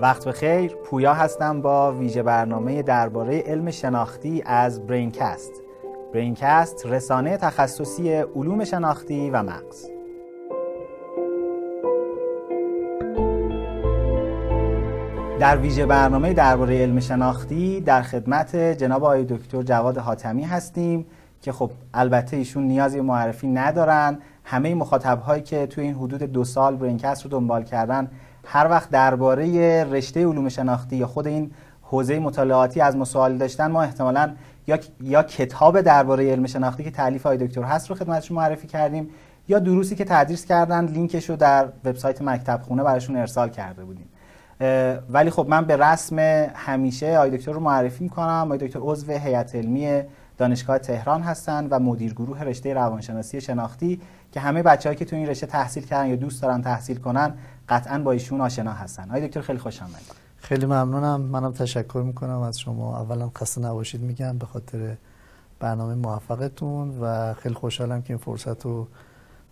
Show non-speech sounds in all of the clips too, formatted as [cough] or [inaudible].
وقت بخیر. پویا هستم با ویژه برنامه درباره علم شناختی از برینکست. برینکست رسانه تخصصی علوم شناختی و مغز. در ویژه برنامه درباره علم شناختی در خدمت جناب آقای دکتر جواد حاتمی هستیم که خب البته ایشون نیازی معرفی ندارن. همه مخاطب هایی که توی این حدود دو سال برینکست رو دنبال کردن هر وقت درباره رشته علوم شناختی یا خود این حوزه مطالعاتی از مسائل داشتن ما احتمالا یا یا کتاب درباره علم شناختی که تعلیف های دکتر هست رو خدمتشون معرفی کردیم یا دروسی که تدریس کردن لینکش رو در وبسایت مکتب خونه براشون ارسال کرده بودیم. ولی خب من به رسم همیشه آقای دکتر رو معرفی می‌کنم. آقای دکتر عضو هیئت علمی دانشگاه تهران هستن و مدیر گروه رشته روانشناسی شناختی که همه بچه‌هایی که تو این رشته تحصیل کردن یا دوست دارن تحصیل کنن قطعا با ایشون آشنا هستن. آقای دکتر خیلی خوش آمدید. خیلی ممنونم. منم تشکر می‌کنم از شما. اولا خسته نباشید میگم به خاطر برنامه موفقتون و خیلی خوشحالم که این فرصت رو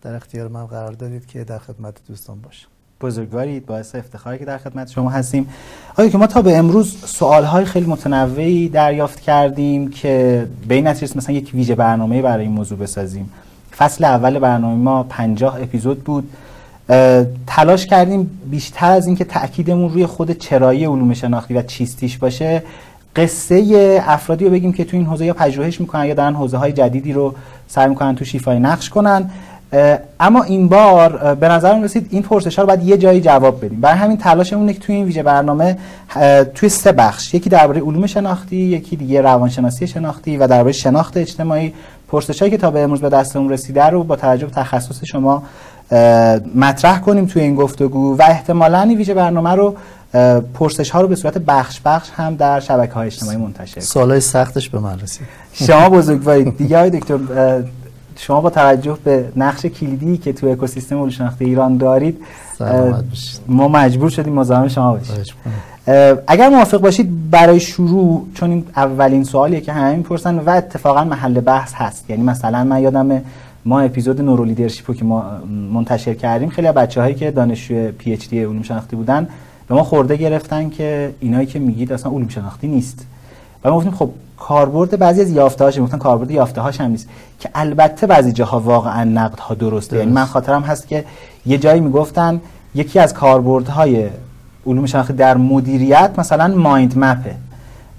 در اختیار من قرار دادید که در خدمت دوستان باشم. بزرگوارید. باعث افتخاری که در خدمت شما هستیم. آیا که ما تا به امروز سوالهای خیلی متنوعی دریافت کردیم که به این نتیجه مثلا یک ویژه برنامه برای این موضوع بسازیم. فصل اول برنامه ما 50 اپیزود بود. تلاش کردیم بیشتر از اینکه تاکیدمون روی خود چرایی علوم شناختی و چیستیش باشه قصه افرادی رو بگیم که تو این حوزه یا پژوهش می‌کنن یا دارن حوزه های جدیدی رو سعی می‌کنن تو شیفای نقش کنن. اما این بار به نظر رسید این پرسش ها رو باید یه جایی جواب بدیم. برای همین تلاشمون که توی این ویژه برنامه توی سه بخش یکی درباره علوم شناختی یکی دیگه روانشناسی شناختی و درباره شناخت اجتماعی پرسش هایی که تا به امروز به دستمون رسیده رو با توجه به تخصص شما مطرح کنیم توی این گفتگو و احتمالاً این ویژه برنامه رو پرسش ها رو به صورت بخش بخش هم در شبکه های اجتماعی منتشر سوالای سختش به من رسید. شما بزرگوارید دیگه دکتر شما با توجه به نقش کلیدی که تو اکوسیستم علوم شناختی ایران دارید ما مجبور شدیم مزاحم شما باشیم. اگر موافق باشید برای شروع چون این اولین سوالیه که همه می‌پرسن و اتفاقا محل بحث هست. یعنی مثلا من یادم ما اپیزود neuroleadership که ما منتشر کردیم خیلی بچه هایی که دانشجو PhD علوم شناختی بودن به ما خرده گرفتن که اینایی که میگید اصلا علوم شناختی نیست. و ما گفتیم خب کاربرد بعضی از یافته هاش گفتن کاربرد یافته هاش هم نیست. که البته بعضی جاها واقعا نقد ها درسته. یعنی من خاطرم هست که یه جایی می‌گفتن یکی از کاربردهای علوم شناختی در مدیریت مثلا mind map ه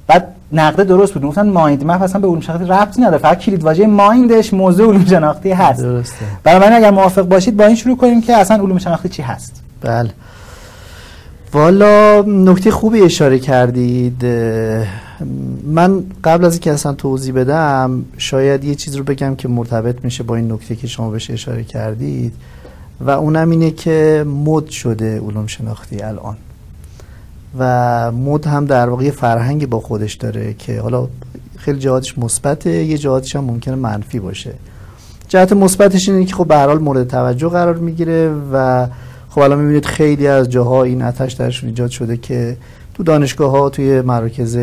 بعد نقد درست بود. گفتن mind map اصلا به علوم شناختی ربطی نداره. فقط کلید واژه mind ش موضوع علوم شناختی هست. درسته. برای من اگر موافق باشید با این شروع کنیم که اصلا علوم شناختی چی هست. بله. والا نکته خوبی اشاره کردید. من قبل از اینکه اصلا توضیح بدم شاید یه چیز رو بگم که مرتبط میشه با این نکته که شما بهش اشاره کردید و اونم اینه که مد شده علوم شناختی الان. و مد هم در واقع فرهنگی با خودش داره که حالا خیلی جهاتش مثبته یه جهاتش هم ممکنه منفی باشه. جهت مثبتش اینه که خب به هر حال مورد توجه قرار می‌گیره و خب الان می‌بینید خیلی از جاها این آتش درشون ایجاد شده که تو دانشگاه ها توی مراکز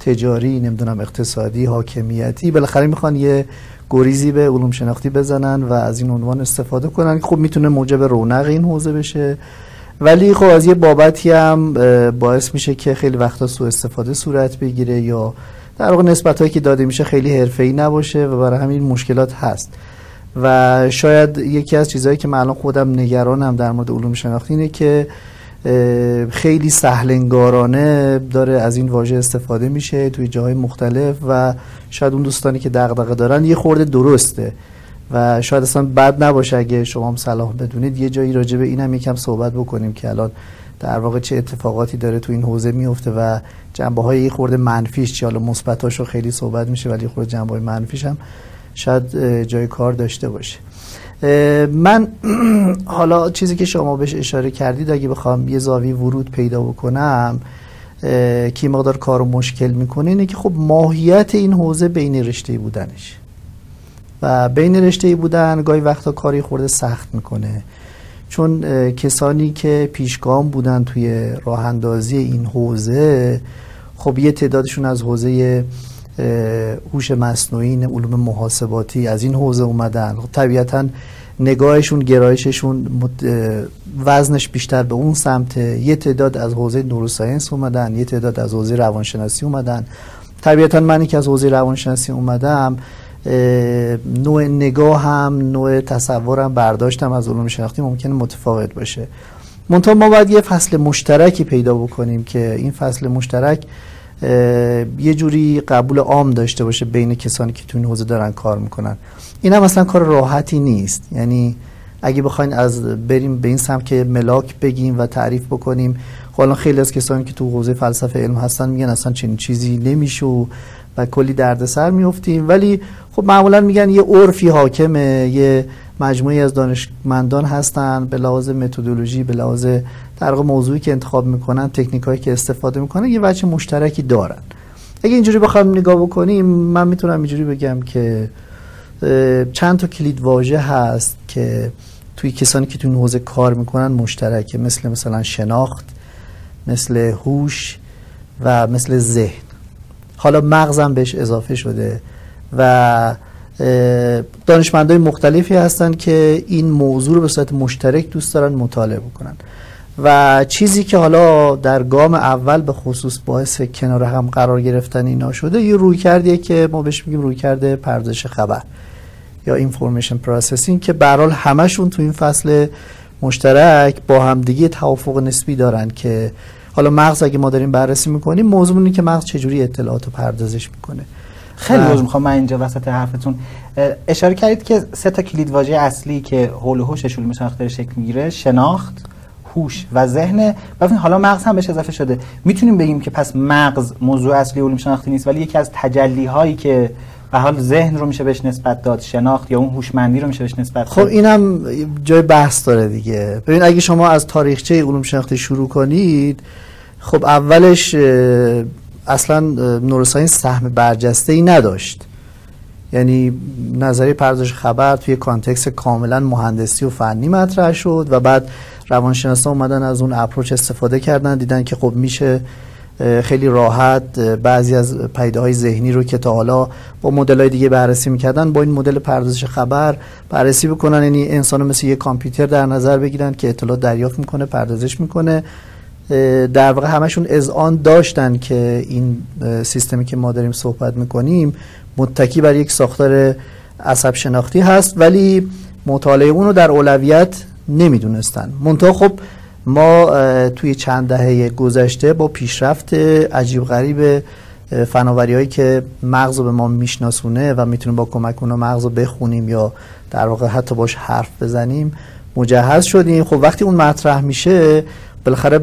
تجاری نمی‌دونم اقتصادی حاکمیتی بالاخره می‌خوان یه گریزی به علوم شناختی بزنن و از این عنوان استفاده کنن. خب می‌تونه موجب رونق این حوزه بشه. ولی خب از یه بابتی هم باعث میشه که خیلی وقتا سوء استفاده صورت بگیره یا در واقع نسبت هایی که داده میشه خیلی حرفه‌ای نباشه و برای همین مشکلات هست. و شاید یکی از چیزهایی که من الان خودم نگرانم در مورد علوم شناختی اینه که خیلی سهلنگارانه داره از این واژه استفاده میشه توی جاهای مختلف و شاید اون دوستانی که دغدغه دارن یه خورده درسته. و شاید اصلا بد نباشه اگه شما هم صلاح بدونید. یه جایی راجع به اینم یکم صحبت بکنیم که الان در واقع چه اتفاقاتی داره تو این حوزه میفته و جنبه های یه خورده منفیش چه حالا مثبتاشو خیلی صحبت میشه ولی خورده جنبه های منفیش هم شاید جای کار داشته باشه. من [clears throat] حالا چیزی که شما بهش اشاره کردید اگه بخوام یه زاویه ورود پیدا بکنم که مقدار کار مشکل می‌کنه اینه که خب ماهیت این حوزه بین رشته بودنش. و بین رشته بودن گاهی وقتا کاری خورده سخت می‌کنه. چون کسانی که پیشگام بودن توی راه اندازی این حوزه خب یه تعدادشون از حوزه هوش مصنوعی علوم محاسباتی از این حوزه اومدن. خب طبیعتا نگاهشون گرایششون وزنش بیشتر به اون سمت. یه تعداد از حوزه نوروساینس اومدن یه تعداد از حوزه روانشناسی اومدن. طبیعتا منی که از حوزه روانشناسی اومدم. نوع نگاه هم نوع تصورم برداشتم از علوم شناختی ممکنه متفاوت باشه. منتها ما باید یه فصل مشترکی پیدا بکنیم که این فصل مشترک یه جوری قبول عام داشته باشه بین کسانی که تو این حوزه دارن کار می‌کنن. این هم اصلا کار راحتی نیست. یعنی اگه بخواین از بریم به این سمت که ملاک بگیم و تعریف بکنیم خب خیلی از کسانی که تو حوزه فلسفه علم هستن میگن اصلا چنین چیزی نمیشه و کلی دردسر میفتیم. ولی خب معمولا میگن یه عرفی حاکمه یه مجموعی از دانشمندان هستن به لحاظ متدولوژی به لحاظ در موضوعی که انتخاب می‌کنن تکنیکایی که استفاده می‌کنن یه وجه مشترکی دارن. اگه اینجوری بخوام نگاه بکنیم من می‌تونم اینجوری بگم که چند تا کلید واژه هست که توی کسانی که این حوزه کار می‌کنن مشترکه. مثل مثلا شناخت مثل هوش و مثل ذهن. حالا مغزم بهش اضافه شده و دانشمندای مختلفی هستن که این موضوع رو به صورت مشترک دوست دارن مطالعه بکنن. و چیزی که حالا در گام اول به خصوص باعث کنار هم قرار گرفتن اینا شده یه رویکردیه که ما بهش میگیم رویکرد پردازش خبر یا information processing که برحال همشون تو این فصل مشترک با همدیگه توافق نسبی دارن که حالا مغز اگه ما داریم بررسی می‌کنیم موضوع اینه که مغز چجوری اطلاعات رو پردازش می‌کنه. خیلی روز می‌خوام من اینجا وسط حرفتون اشاره کردید که سه تا کلید واژه اصلی که حول و حوش علوم شناخت داره شکل می‌گیره شناخت هوش و ذهن. و حالا مغز هم بهش اضافه شده. می‌تونیم بگیم که پس مغز موضوع اصلی علوم شناختی نیست ولی یکی از تجلی هایی که به حال ذهن رو میشه بهش نسبت داد شناخت یا اون هوشمندی رو میشه بهش نسبت خب اینم جای بحث داره دیگه. ببین اگه شما از تاریخچه علوم شناختی شروع کنید خب اولش اصلا neuroscience سهم برجسته ای نداشت. یعنی نظریه پردازش خبر توی context کاملا مهندسی و فنی مطرح شد و بعد روانشناسا اومدن از اون approach استفاده کردن دیدن که خب میشه خیلی راحت بعضی از پدیده های ذهنی رو که تا حالا با مدل های دیگه بررسی می‌کردن با این مدل پردازش خبر بررسی بکنن. یعنی انسان مثل یه کامپیوتر در نظر بگیرن که اطلاع دریافت می‌کنه پردازش می‌کنه. در واقع همشون آن داشتن که این سیستمی که ما داریم صحبت می‌کنیم متکی بر یک ساختار عصب شناختی هست ولی مطالعه اون رو در اولویت نمی‌دونستن. منتها خب ما توی چند دهه گذشته با پیشرفت عجیب غریب فناوری هایی که مغز رو به ما میشناسونه و می‌تونیم با کمک اونو مغز رو بخونیم یا در واقع حتی باش حرف بزنیم مجهز شدیم. خب وقتی اون مطرح میشه بالاخره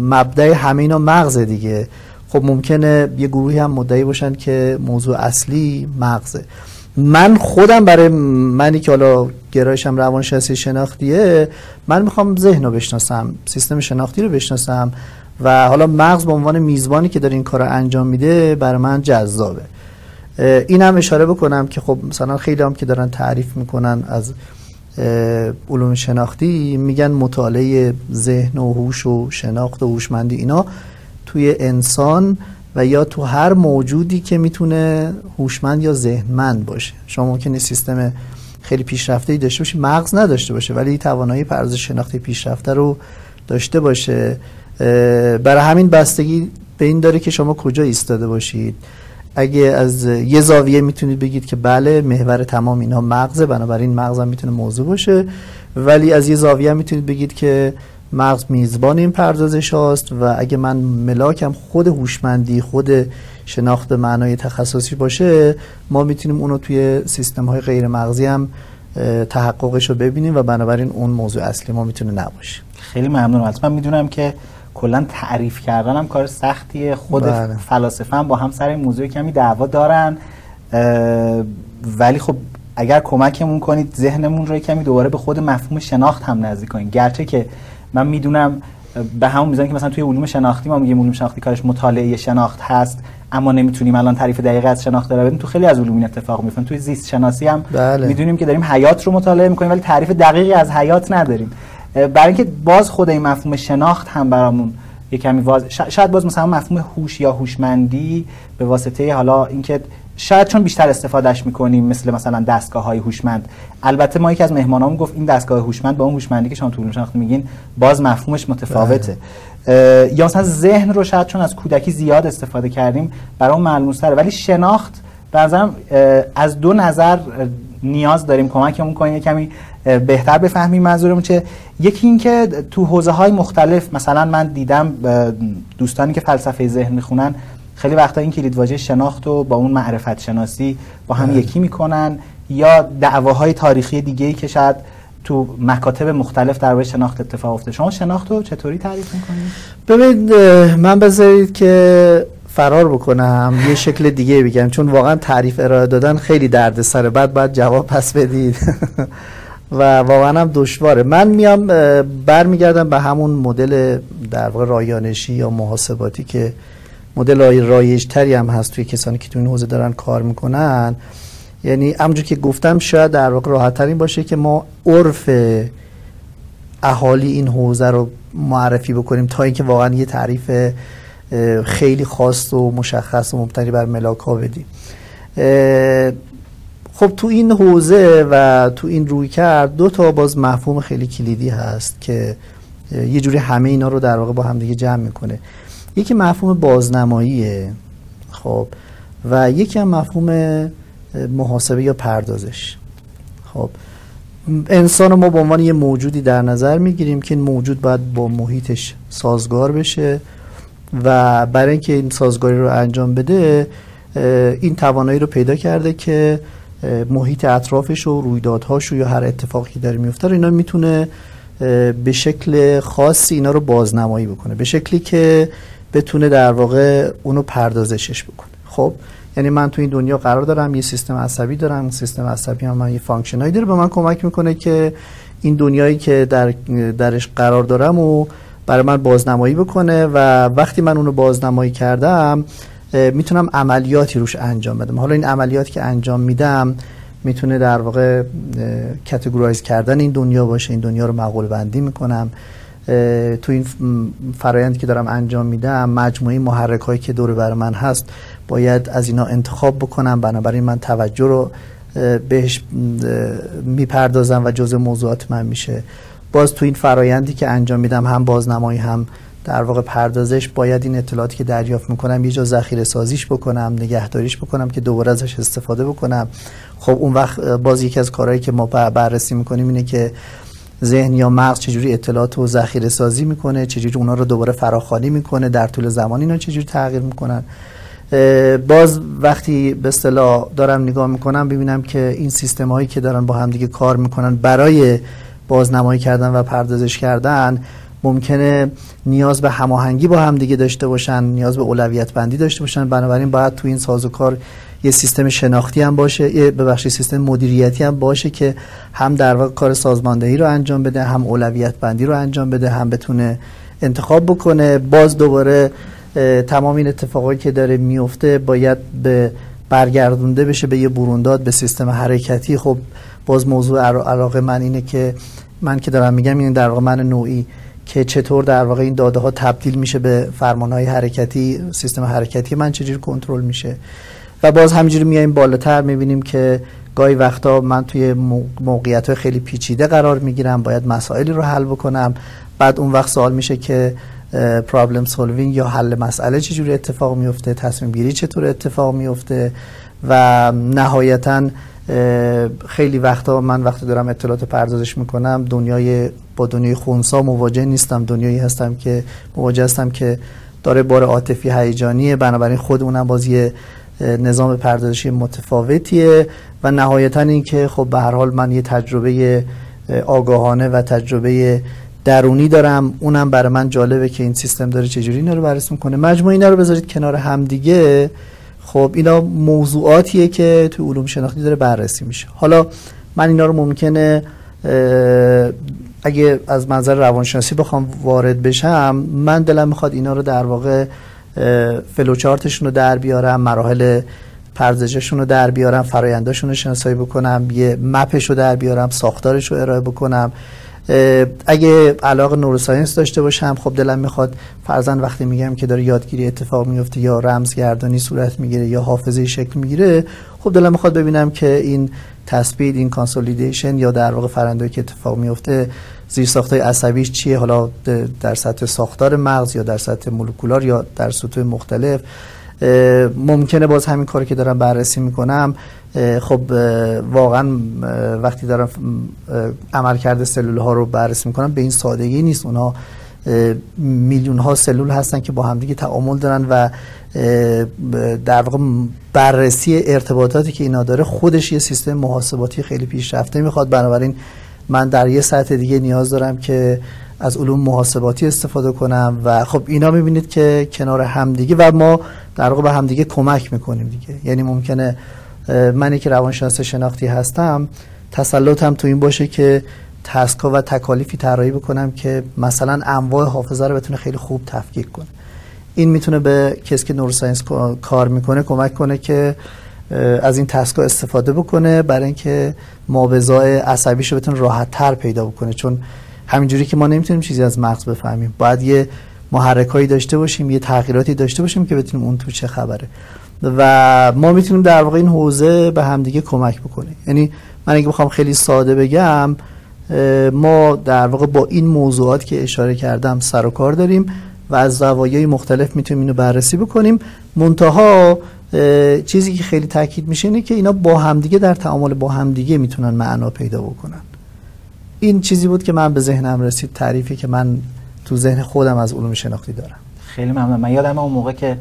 مبدع همه اینا مغز دیگه. خب ممکنه یه گروهی هم مدعی باشن که موضوع اصلی مغزه. من خودم برای منی که حالا گرایشم روانشناسی شناختیه من می‌خوام ذهن رو بشناسم سیستم شناختی رو بشناسم و حالا مغز به عنوان میزبانی که داره این کار رو انجام میده برای من جذابه. این هم اشاره بکنم که خب مثلا خیلی هم که دارن تعریف می‌کنن از علوم شناختی میگن مطالعه ذهن و هوش و شناخت و هوشمندی اینا توی انسان و یا تو هر موجودی که می‌تونه هوشمند یا ذهنمند باشه. شما ممکنه سیستم خیلی پیشرفته ای داشته باشی مغز نداشته باشه ولی توانایی پردازش شناختی پیشرفته رو داشته باشه. برای همین بستگی به این داره که شما کجا ایستاده باشید. اگه از یه زاویه می‌تونید بگید که بله محور تمام اینا مغزه بنابراین مغز هم می‌تونه موضوع باشه. ولی از یه زاویه می‌تونید بگید که مغز میزبان این پردازش هاست و اگه من ملاکم خود هوشمندی خود شناخت معنای تخصصی باشه ما می‌تونیم اونو توی سیستم های غیر مغزی هم تحققش رو ببینیم و بنابراین اون موضوع اصلی ما می‌تونه نباشه. خیلی ممنونم. من می‌دونم که کلا تعریف کردن هم کار سختیه. خود بله. فلاسفه هم با هم سر این موضوع کمی دعوا دارن ولی خب اگر کمکمون کنید ذهنمون رو کمی دوباره به خود مفهوم شناخت هم نزدیک کنید. گرچه که من می‌دونم به همون میزان که مثلا توی علوم شناختی ما میگیم علوم شناختی کارش مطالعه شناخت هست اما نمی‌تونیم الان تعریف دقیق از شناخت رو بدیم. تو خیلی از علوم این اتفاق میفته توی زیست شناسی هم بله. می‌دونیم که داریم حیات رو مطالعه می‌کنیم ولی تعریف دقیقی از حیات نداریم. برای اینکه باز خود این مفهوم شناخت هم برامون یه کمی واز... شاید باز مثلا مفهوم هوش یا هوشمندی به واسطه حالا اینکه شاید چون بیشتر استفادهش می‌کنیم مثل مثلا دستگاه های هوشمند. البته ما یکی از مهمانامون گفت این دستگاه هوشمند با اون هوشمندی که شما طول شناخت میگین باز مفهومش متفاوته. بله. یا مثلا ذهن رو شاید چون از کودکی زیاد استفاده کردیم برای اون ملموس ولی شناخت به از دو نظر نیاز داریم کمکمون کنه کمی بهتر بفهمیم منظورمون چه یکی اینکه تو حوزه های مختلف مثلا من دیدم دوستانی که فلسفه ذهن می‌خونن خیلی وقتا این کلید واژه شناخت رو با اون معرفت شناسی با هم بله. یکی می‌کنن یا دعواهای تاریخی دیگه ای که شاید تو مکاتب مختلف در شناخت اتفاق افته شما شناخت رو چطوری تعریف می‌کنید؟ ببینید من بذارید که فرار بکنم یه شکل دیگه بگم چون واقعا تعریف ارائه دادن خیلی دردسره. بعد باید جواب پس بدید. [laughs] و واقعا هم دشواره. من میام برمیگردم به همون مدل در واقع رایانشی یا محاسباتی که مدل رایجتری هم هست توی کسانی که توی این حوزه دارن کار می‌کنن. یعنی همونجور که گفتم شاید در واقع راحت این باشه که ما عرف اهالی این حوزه رو معرفی بکنیم تا اینکه واقعا یه تعریف خیلی خاص و مشخص و مبتنی بر ملاک ها بدیم خب تو این حوزه و تو این روی کرد دو تا باز مفهوم خیلی کلیدی هست که یه جوری همه اینا رو در واقع با هم دیگه جمع می‌کنه. یکی مفهوم بازنماییه خب و یکی هم مفهوم محاسبه یا پردازش. خب انسان ما به عنوان یه موجودی در نظر می‌گیریم که این موجود باید با محیطش سازگار بشه و برای اینکه این سازگاری رو انجام بده این توانایی رو پیدا کرده که محیط اطرافش و رویدادهاش یا هر اتفاقی که داره میفته اینا می‌تونه به شکل خاصی اینا رو بازنمایی بکنه. به شکلی که بتونه در واقع اونو پردازشش بکنه. خب؟ یعنی من تو این دنیا قرار دارم یه سیستم عصبی دارم سیستم عصبی هم من یه فانکشنایی داره به من کمک می‌کنه که این دنیایی که در درش قرار دارم و برای من بازنمایی بکنه و وقتی من اونو بازنمایی کردم می‌تونم عملیاتی روش انجام بدم. حالا این عملیاتی که انجام میدم می‌تونه در واقع کتگورایز کردن این دنیا باشه این دنیا رو معقول بندی می‌کنم. تو این فرایندی که دارم انجام میدم مجموعه محرک هایی که دور بر من هست باید از اینا انتخاب بکنم. بنابراین من توجه رو بهش می‌پردازم و جزء موضوعات من میشه. باز تو این فرایندی که انجام میدم هم بازنمایی هم در واقع پردازش باید این اطلاعاتی که دریافت می‌کنم یه جا ذخیره سازیش بکنم نگهداریش بکنم که دوباره ازش استفاده بکنم. خب اون وقت باز یکی از کارهایی که ما بررسی می‌کنیم اینه که ذهن یا مغز چجوری اطلاعات رو ذخیره سازی می‌کنه چجوری اونا رو دوباره فراخوانی می‌کنه در طول زمان اینا چجوری تغییر می‌کنن. باز وقتی به اصطلاح دارم نگاه می‌کنم ببینم که این سیستم هایی که دارن با همدیگه کار می‌کنن برای بازنمایی کردن و پردازش کردن ممکنه نیاز به هماهنگی با هم دیگه داشته باشن نیاز به اولویت بندی داشته باشن. بنابراین باید تو این سازوکار یه سیستم شناختی هم باشه ببخشید سیستم مدیریتی هم باشه که هم در واقع کار سازماندهی رو انجام بده هم اولویت بندی رو انجام بده هم بتونه انتخاب بکنه. باز دوباره تمام این اتفاقایی که داره میفته باید به برگردونده بشه به یه برونداد به سیستم حرکتی. خب باز موضوع علاقه من اینه که من که دارم میگم این در واقع من نوعی که چطور در واقع این داده ها تبدیل میشه به فرمان های حرکتی سیستم حرکتی من چجوری کنترل میشه؟ و باز همینجوری میایم بالاتر می‌بینیم که گاهی وقتا من توی موقعیت های خیلی پیچیده قرار می‌گیرم باید مسائلی رو حل بکنم. بعد اون وقت سوال میشه که پرابلم سولوینگ یا حل مسئله چجوری اتفاق میفته تصمیم گیری چطور اتفاق میفته و نهایتا خیلی وقتا من وقتی دارم اطلاعات پردازش می‌کنم دنیای با دنیای خونسا مواجه نیستم. دنیایی هستم که مواجه هستم که داره بار عاطفی هیجانیه. بنابراین خود اونم باز یه نظام پردازشی متفاوتیه و نهایتا اینکه خب به هر حال من یه تجربه آگاهانه و تجربه درونی دارم. اونم برای من جالبه که این سیستم داره چجوری اینا رو بررسی می‌کنه. مجموع اینا رو بذارید کنار همدیگه خب اینا موضوعاتیه که تو علوم شناختی داره بررسی میشه. حالا من اینا رو ممکنه اگه از منظر روانشناسی بخوام وارد بشم من دلم می‌خواد اینا رو در واقع فلوچارتشون رو در بیارم مراحل پردازششون رو در بیارم فراینداشون رو شناسایی بکنم یه مپش رو در بیارم ساختارش رو ارائه بکنم. اگه علاقه neuroscience داشته باشم خب دلم می‌خواد فرضا وقتی میگم که داره یادگیری اتفاق میفته یا رمزگردانی صورت می‌گیره یا حافظه شکل می‌گیره خب دلم می‌خواد ببینم که این تثبیت این consolidation یا در واقع فرایندی که اتفاق میفته زیرساخت عصبیش چیه؟ حالا در سطح ساختار مغز یا در سطح molecular یا در سطوح مختلف. ممکنه باز همین کاری که دارم بررسی می‌کنم. خب واقعا وقتی دارم عملکرد سلول ها رو بررسی می‌کنم به این سادگی نیست. اونها میلیون ها سلول هستن که با همدیگه تعامل دارن و در واقع بررسی ارتباطاتی که اینا داره خودش یه سیستم محاسباتی خیلی پیشرفته می‌خواد. بنابراین من در یه سطح دیگه نیاز دارم که از علوم محاسباتی استفاده کنم و خب اینا می‌بینید که کنار همدیگه و ما در واقع به همدیگه کمک می‌کنیم دیگه. یعنی ممکنه منی که روانشناس شناختی هستم تسلطم تو این باشه که تسکا و تکالیفی طراحی بکنم که مثلا انواع حافظه رو بتونه خیلی خوب تفکیک کنه. این می‌تونه به کسی که نوروساینس کار می‌کنه کمک کنه که از این تسکا استفاده بکنه برای اینکه مابزای عصبیش رو بتونه راحت تر پیدا بکنه. چون همینجوری که ما نمی‌تونیم چیزی از مغز بفهمیم. باید یه محرکایی داشته باشیم یه تغییراتی داشته باشیم که بتونیم اون تو چه خبره. و ما می‌تونیم در واقع این حوزه به همدیگه کمک بکنیم. یعنی من اگه بخوام خیلی ساده بگم ما در واقع با این موضوعات که اشاره کردم سر و کار داریم و از زوایای مختلف می‌تونیم اینو بررسی بکنیم. منتها چیزی که خیلی تاکید میشه اینه که اینا با همدیگه در تعامل با همدیگه می‌تونن معنا پیدا بکنن. این چیزی بود که من به ذهنم رسید تعریفی که من تو ذهن خودم از علوم شناختی دارم. خیلی ممنون. من یادم اون موقع که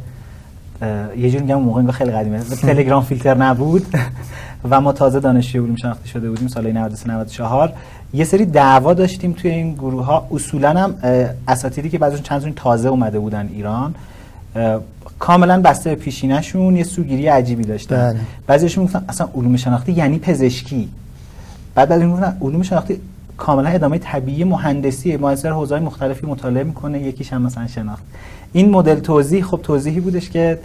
یه جور میگم اون موقع خیلی قدیمه. تلگرام فیلتر نبود [laughs] و ما تازه دانشجوی علوم شناختی شده بودیم سال 93 94 یه سری دعوا داشتیم توی این گروه ها اصولا هم اساتیدی که بعضیشون چند تازه اومده بودن ایران کاملا بسته پیشینشون یه سوگیری عجیبی داشتن. بله. بعضیشون می‌گفتن اصلا علوم شناختی یعنی پزشکی. بعد بعضی می‌گفتن علوم شناختی کاملا ادامه طبیعی مهندسی از حوزه‌های مختلفی مطالعه می‌کنه یکیش هم مثلا شناخت. این مدل توضیح خب توضیحی بودش که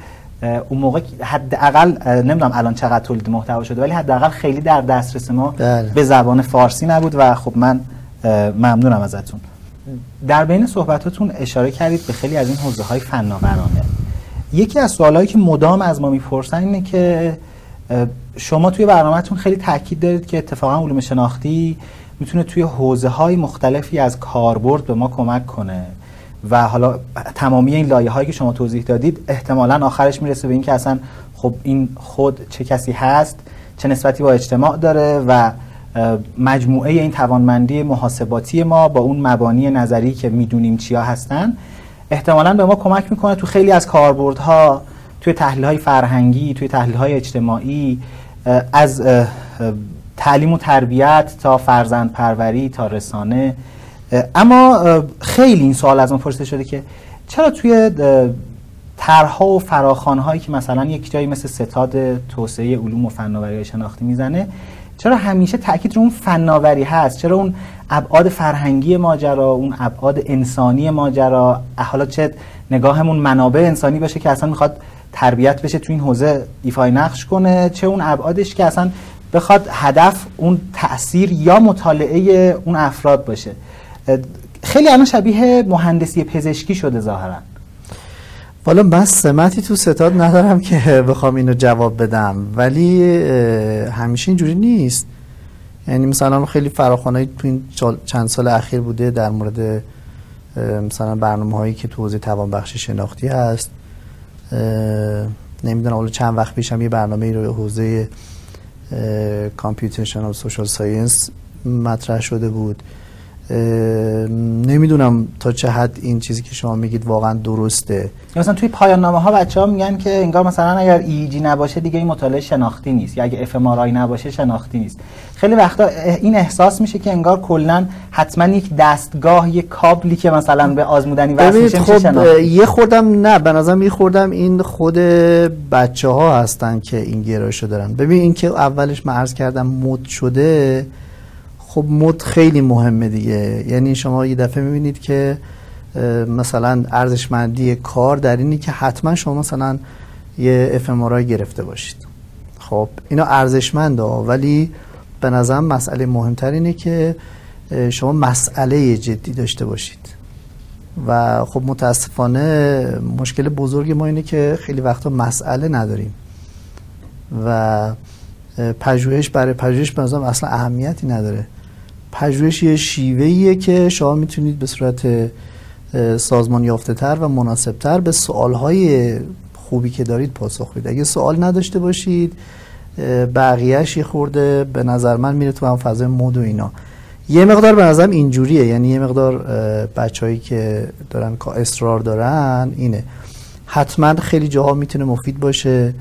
اون موقع حداقل نمی‌دونم الان چقدر تولید محتوا شده ولی حداقل خیلی در دسترس ما بله. به زبان فارسی نبود و خب من ممنونم ازتون. در بین صحبتاتون اشاره کردید به خیلی از این حوزه های فناورانه. یکی از سوالهایی که مدام از ما می‌پرسن اینه که شما توی برنامهتون خیلی تاکید دارید که اتفاقا علوم شناختی می‌تونه توی حوزه های مختلفی از کاربرد به ما کمک کنه و حالا تمامی این لایه هایی که شما توضیح دادید احتمالا آخرش می‌رسه به اینکه اصلا خب این خود چه کسی هست چه نسبتی با اجتماع داره و مجموعه این توانمندی محاسباتی ما با اون مبانی نظری که می‌دونیم چیا هستن. احتمالا به ما کمک می‌کنه تو خیلی از کاربردها توی تحلیل های فرهنگی توی تحلیل های اجتماعی از تعلیم و تربیت تا فرزند پروری تا رسانه. اما خیلی این سوال از ما پرسیده شده که چرا توی طرحها و فراخوان‌هایی که مثلا یک جایی مثل ستاد توسعه علوم و فناوری شناختی می‌زنه چرا همیشه تاکید رو اون فناوری هست؟ چرا اون ابعاد فرهنگی ماجرا اون ابعاد انسانی ماجرا؟ حالا چه نگاهمون منابع انسانی باشه که اصلا می‌خواد تربیت بشه تو این حوزه ایفای نقش کنه چه اون ابعادش که اصلا بخواد هدف اون تاثیر یا مطالعه اون افراد باشه. خیلی الان شبیه مهندسی پزشکی شده ظاهرا. والا من سمتی تو ستاد ندارم که بخوام اینو جواب بدم ولی همیشه اینجوری نیست. یعنی مثلا خیلی فراخوانایی تو این چند سال اخیر بوده در مورد مثلا برنامه هایی که تو حوزه توانبخشی شناختی هست. نمی‌دونم حالا چند وقت پیشم یه برنامه رو حوزه computational social science مطرح شده بود. نمی‌دونم تا چه حد این چیزی که شما میگید واقعا درسته. مثلا توی پایان نامه ها بچه ها میگن که انگار مثلا اگر ایجی e نباشه دیگه این مطالعه شناختی نیست. یا اگه اف نباشه شناختی نیست. خیلی وقتا این احساس میشه که انگار کلا حتما یک دستگاه یک کابلی که مثلا به آزمودنی وصل میشه خب یه خوردم نه به نظرم یه خوردم این خود بچه ها هستن که این گرایشو دارن. ببین این که اولش من عرض کردم مد شده خب مد خیلی مهمه دیگه. یعنی شما یه دفعه می‌بینید که مثلا ارزشمندی کار در اینی که حتما شما مثلا یه اف گرفته باشید. خب اینا ارزشمنده ولی به نظرم مسئله مهمتر اینه که شما مسئله جدی داشته باشید. و خب متاسفانه مشکل بزرگ ما اینه که خیلی وقتا مسئله نداریم. و پژوهش برای پژوهش به اصلا اهمیتی نداره. پژوهش یه شیوهیه که شما می‌تونید به صورت سازمان یافته تر و مناسب تر به سوال های خوبی که دارید پاسخ بدید. اگه سوال نداشته باشید بقیهش یه خورده به نظر من میره تو هم فضای مود و اینا. یه مقدار به نظرم اینجوریه. یعنی یه مقدار بچههایی که دارن اصرار دارن اینه. حتما خیلی جاها می‌تونه مفید باشه.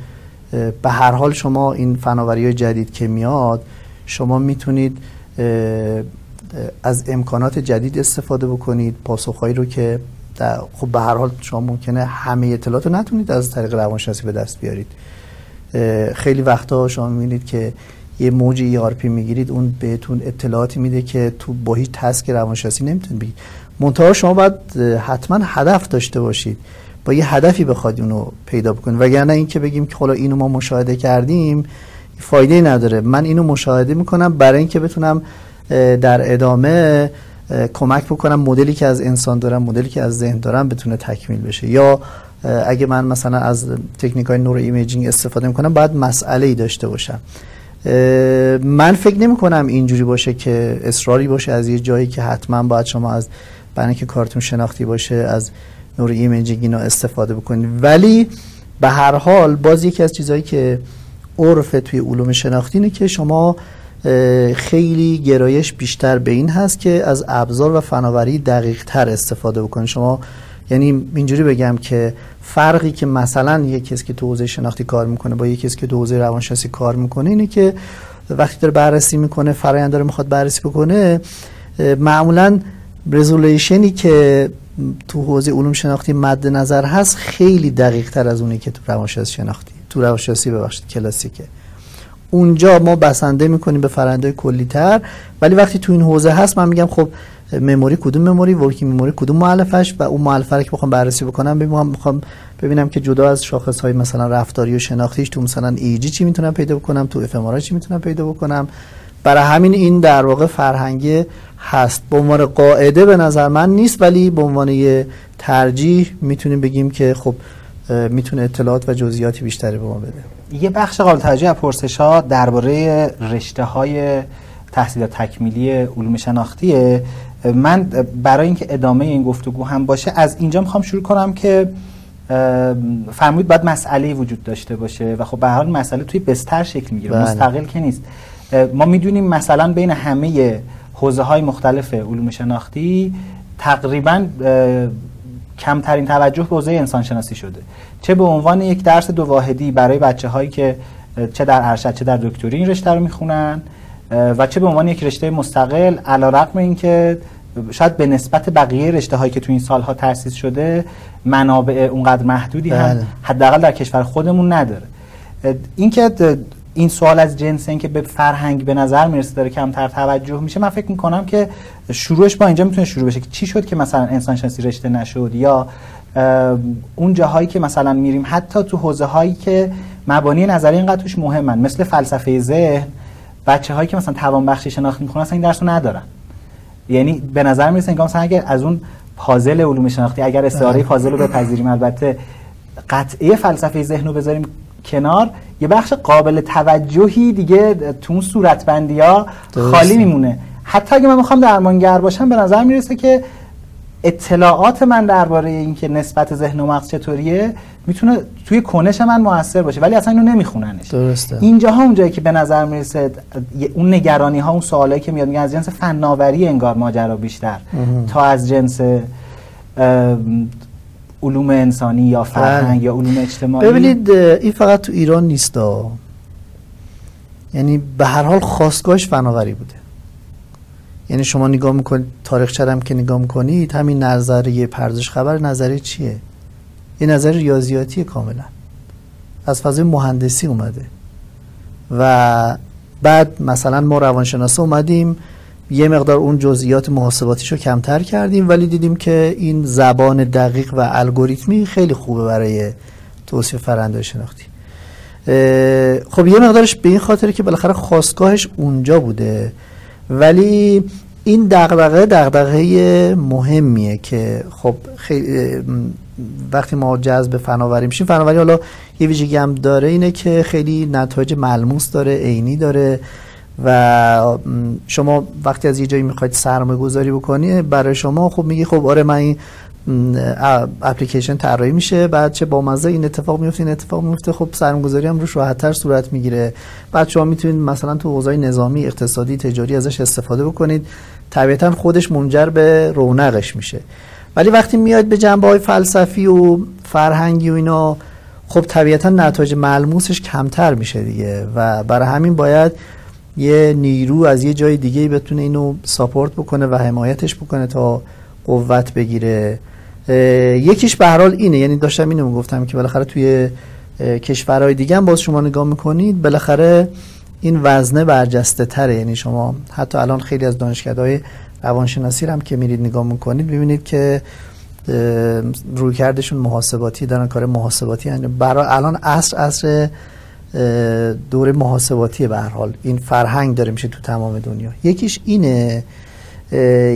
به هر حال شما این فناوری جدید که میاد شما می‌تونید از امکانات جدید استفاده بکنید پاسخهایی رو که خب به هر حال شما ممکنه همه اطلاعات رو نتونید از طریق روانشناسی به دست بیارید. خیلی وقتا شما می‌بینید که یه موج ERP می‌گیرید اون بهتون اطلاعاتی میده که تو با هیچ تسک روانشناسی نمی‌تونید بگید. منتها شما باید حتما هدف داشته باشید. با یه هدفی بخواد اونو پیدا بکنید. وگرنه اینکه بگیم که حالا اینو ما مشاهده کردیم فایده نداره. من اینو مشاهده می‌کنم برای اینکه بتونم در ادامه کمک بکنم مدلی که از انسان دارم مدلی که از ذهن دارم بتونه تکمیل بشه. یا اگه من مثلا از تکنیک های neuroimaging استفاده می‌کنم باید مسئله ای داشته باشم. من فکر نمی کنم اینجوری باشه که اصراری باشه از یه جایی که حتما باید شما از برای اینکه کارتون شناختی باشه از neuroimaging استفاده بکنید. ولی به هر حال باز یکی از چیزهایی که عرف توی علوم شناختی اینه که شما خیلی گرایش بیشتر به این هست که از ابزار و فناوری دقیق تر استفاده بکنید شما یعنی اینجوری بگم که فرقی که مثلا یک کسی که تو حوزه شناختی کار می‌کنه با یک کسی که تو حوزه روانشناسی کار می‌کنه اینه که وقتی داره بررسی می‌کنه فرآیند داره می‌خواد بررسی بکنه معمولا رزولوشنی که تو حوزه علوم شناختی مد نظر هست خیلی دقیق تر از اونی که تو روانشناسی شناختی. تو روانشناسی ببخشید کلاسیکه. اونجا ما بسنده می‌کنیم به فرنده کلی تر ولی وقتی تو این حوزه هست من میگم خب مموری کدوم مموری ورکینگ مموری کدوم مؤلفش و اون مؤلفه رو که بخوام بررسی بکنم ببینم می‌خوام ببینم که جدا از شاخص های مثلا رفتاری و شناختیش تو مثلا ایجی چی می‌تونم پیدا بکنم تو اف چی می‌تونم پیدا بکنم. برای همین این در واقع فرهنگی هست. به عنوان قاعده به نظر من نیست ولی به عنوان ترجیح می‌تونیم بگیم که خب می‌تونه اطلاعات و جزئیاتی بیشتری به ما بده. یه بخش قابل توجه از پرسش ها درباره رشته های تحصیل تکمیلی علوم شناختیه. من برای اینکه ادامه این گفتگو هم باشه از اینجا می‌خوام شروع کنم که فرمودید باید مسئله وجود داشته باشه و خب به حال مسئله توی بستر شکل می‌گیره بله. مستقل که نیست. ما می‌دونیم مثلا بین همه حوزه های مختلف علوم شناختی تقریبا کمترین توجه به حوزه انسان شناسی شده چه به عنوان یک درس دو واحدی برای بچه هایی که چه در ارشد چه در دکتری این رشته رو می‌خونن و چه به عنوان یک رشته مستقل علا رقم این که شاید به نسبت بقیه رشته هایی که تو این سالها تأسیس شده منابع اونقدر محدودی هم بله. حداقل در کشور خودمون نداره اینکه این سوال از جنس این که به فرهنگ به نظر می‌رسه داره کمتر توجه میشه من فکر می‌کنم که شروعش با اینجا می‌تونه شروع بشه که چی شد که مثلا انسان شناسی رشته نشد یا اون جاهایی که مثلا میریم حتی تو حوزه هایی که مبانی نظری اینقدر توش مهمن مثل فلسفه ذهن بچه هایی که مثلا توان بخشی شناخت می‌کنن اصلا این درس رو ندارن یعنی به نظر می‌رسه که مثلا اگر از اون پازل علوم شناختی اگر استعاره بله. پازل رو بپذیریم البته قطعه فلسفه ذهن رو بذاریم کنار. یه بخش قابل توجهی دیگه تو اون صورتبندی ها خالی میمونه. حتی اگه من می‌خوام درمانگر باشم به نظر می‌رسه که اطلاعات من درباره اینکه نسبت ذهن و مغز چطوریه می‌تونه توی کنش من موثر باشه ولی اصلا اینو نمیخوننش. درسته. اینجاها اونجایی که به نظر می‌رسه اون نگرانی ها اون سوالایی که میاد میگن از جنس فناوری انگار ماجرا بیشتر. تا از جنس علوم انسانی یا فرهنگ بله. یا علوم اجتماعی؟ ببینید این فقط تو ایران نیست یعنی به هر حال خواستگاهش فناوری بوده. یعنی شما نگاه می‌کنید تاریخ چرم که نگاه می‌کنید همین نظریه پرداش خبر نظریه چیه؟ یه نظر ریاضیاتی کاملا. از فضای مهندسی اومده. و بعد مثلا ما روانشناسا اومدیم یه مقدار اون جزئیات محاسباتیشو کمتر کردیم ولی دیدیم که این زبان دقیق و الگوریتمی خیلی خوبه برای توصیف فرنده شناختی. خب یه مقدارش به این خاطره که بالاخره خواستگاهش اونجا بوده ولی این دغدغه دغدغه مهمیه که خب خیلی وقتی ما جذب فناوری میشیم فناوری حالا یه ویژگی هم داره اینه که خیلی نتایج ملموس داره عینی داره. و شما وقتی از یه جایی می‌خواید سرمایه گذاری بکنی برای شما خب میگی خب آره من این اپلیکیشن طراحی میشه بعد چه با مزه این اتفاق میفته این اتفاق میفته خب سرمایه‌گذاری هم روش راحت‌تر صورت می‌گیره. بعد شما می‌تونید مثلا تو حوزه نظامی اقتصادی تجاری ازش استفاده بکنید. طبیعتا خودش منجر به رونقش میشه. ولی وقتی میاد به جنبه های فلسفی و فرهنگی و اینا خب طبیعتا نتایج ملموسش کمتر میشه دیگه. و برای همین باید یه نیرو از یه جای دیگه بتونه اینو ساپورت بکنه و حمایتش بکنه تا قوت بگیره. یکیش به هر حال اینه. یعنی داشتم اینو گفتم که بالاخره توی کشورهای دیگه هم باز شما نگاه می‌کنید بالاخره این وزنه برجسته تره. یعنی شما حتی الان خیلی از دانشکدهای روانشناسی هم که میرید نگاه می‌کنید ببینید که روی کردشون محاسباتی دارن کار محاسباتی برای الان عصر عصر دوره محاسباتی به هر حال. این فرهنگ داره میشه تو تمام دنیا. یکیش اینه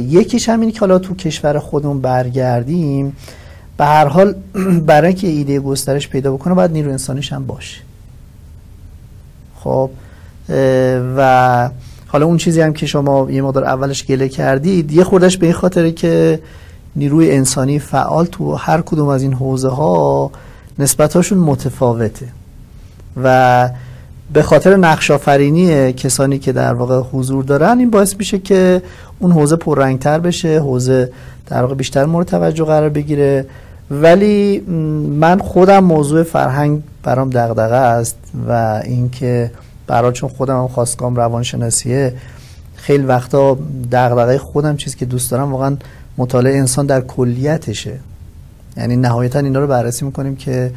یکیش همینی که حالا تو کشور خودمون برگردیم. به هر حال [clears throat] برای که ایده گسترش پیدا بکنه باید نیرو انسانیش هم باشه. خب و حالا اون چیزی هم که شما یه مقدار اولش گله کردید یه خوردش به این خاطره که نیروی انسانی فعال تو هر کدوم از این حوزه ها نسبتاشون متفاوته. و به خاطر نقش آفرینی کسانی که در واقع حضور دارن این باعث میشه که اون حوزه پررنگتر بشه حوزه در واقع بیشتر مورد توجه قرار بگیره. ولی من خودم موضوع فرهنگ برام دغدغه است و اینکه برای چون خودم هم خواستگام روانشناسیه خیلی وقتا دغدغه خودم چیزی که دوست دارم واقعا مطالعه انسان در کلیتشه. یعنی نهایتا اینا رو بررسی می‌کنیم که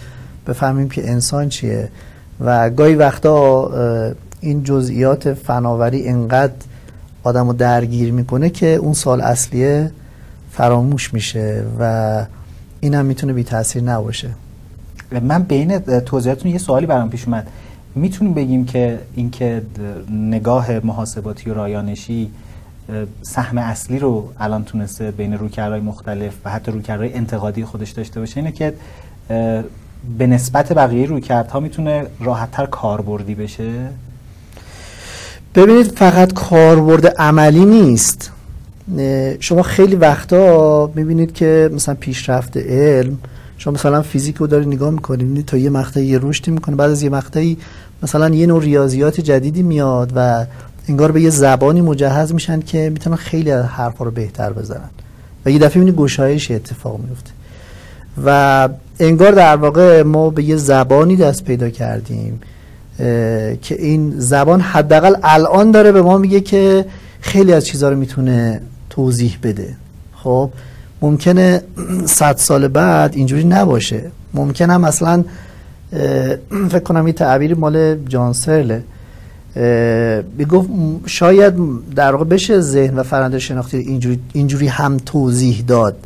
بفهمیم که انسان چیه. و گاهی وقتا این جزئیات فناوری انقدر آدم رو درگیر می‌کنه که اون سال اصلیه فراموش میشه و این هم می‌تونه بی تاثیر نباشه. من بین توضیحاتون یه سوالی برام پیش اومد. می‌تونیم بگیم که اینکه نگاه محاسباتی و رایانشی سهم اصلی رو الان تونسته بین رویکردهای مختلف و حتی رویکردهای انتقادی خودش داشته باشه؟ اینه که به نسبت بقیه رویکردها می‌تونه راحتتر کاربردی بشه؟ ببینید فقط کاربرد عملی نیست. شما خیلی وقتا می‌بینید که مثلا پیشرفت علم شما مثلا فیزیک رو داری نگاه می‌کنید تا یه مقطعی یه رشدی می‌کنه بعد از یه مقطعی مثلا یه نوع ریاضیات جدیدی میاد و انگار به یه زبانی مجهز میشن که می‌تونن خیلی حرفا رو بهتر بزنن. و یه دفعه می‌بینید گشایش اتفاق میفته و انگار در واقع ما به یه زبانی دست پیدا کردیم که این زبان حداقل الان داره به ما میگه که خیلی از چیزها رو می‌تونه توضیح بده. خب ممکنه صد سال بعد اینجوری نباشه. ممکنه هم اصلا فکر کنم این تعبیری مال جان سرله. گفت شاید در واقع بشه ذهن و فرنده شناختی اینجوری, اینجوری هم توضیح داد.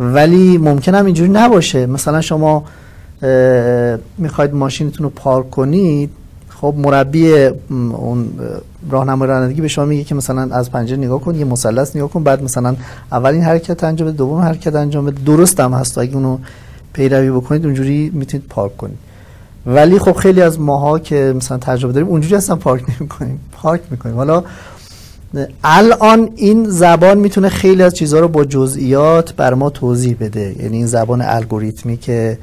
ولی ممکن هم اینجوری نباشه. مثلا شما می‌خواید ماشینتون رو پارک کنید خب مربی اون راهنمای رانندگی به شما میگه که مثلا از پنجره نگاه کن یه مثلث نگاه کن بعد مثلا اولین حرکت انجام بده دوم حرکت انجام بده. درست هم هست. اگه اونو پیروی بکنید اونجوری می‌تونید پارک کنید. ولی خب خیلی از ماها که مثلا تجربه داریم اونجوری اصلا پارک نمی‌کنیم. پارک می‌کنیم. حالا الان این زبان می‌تونه خیلی از چیزها رو با جزئیات بر ما توضیح بده. یعنی این زبان الگوریتمی که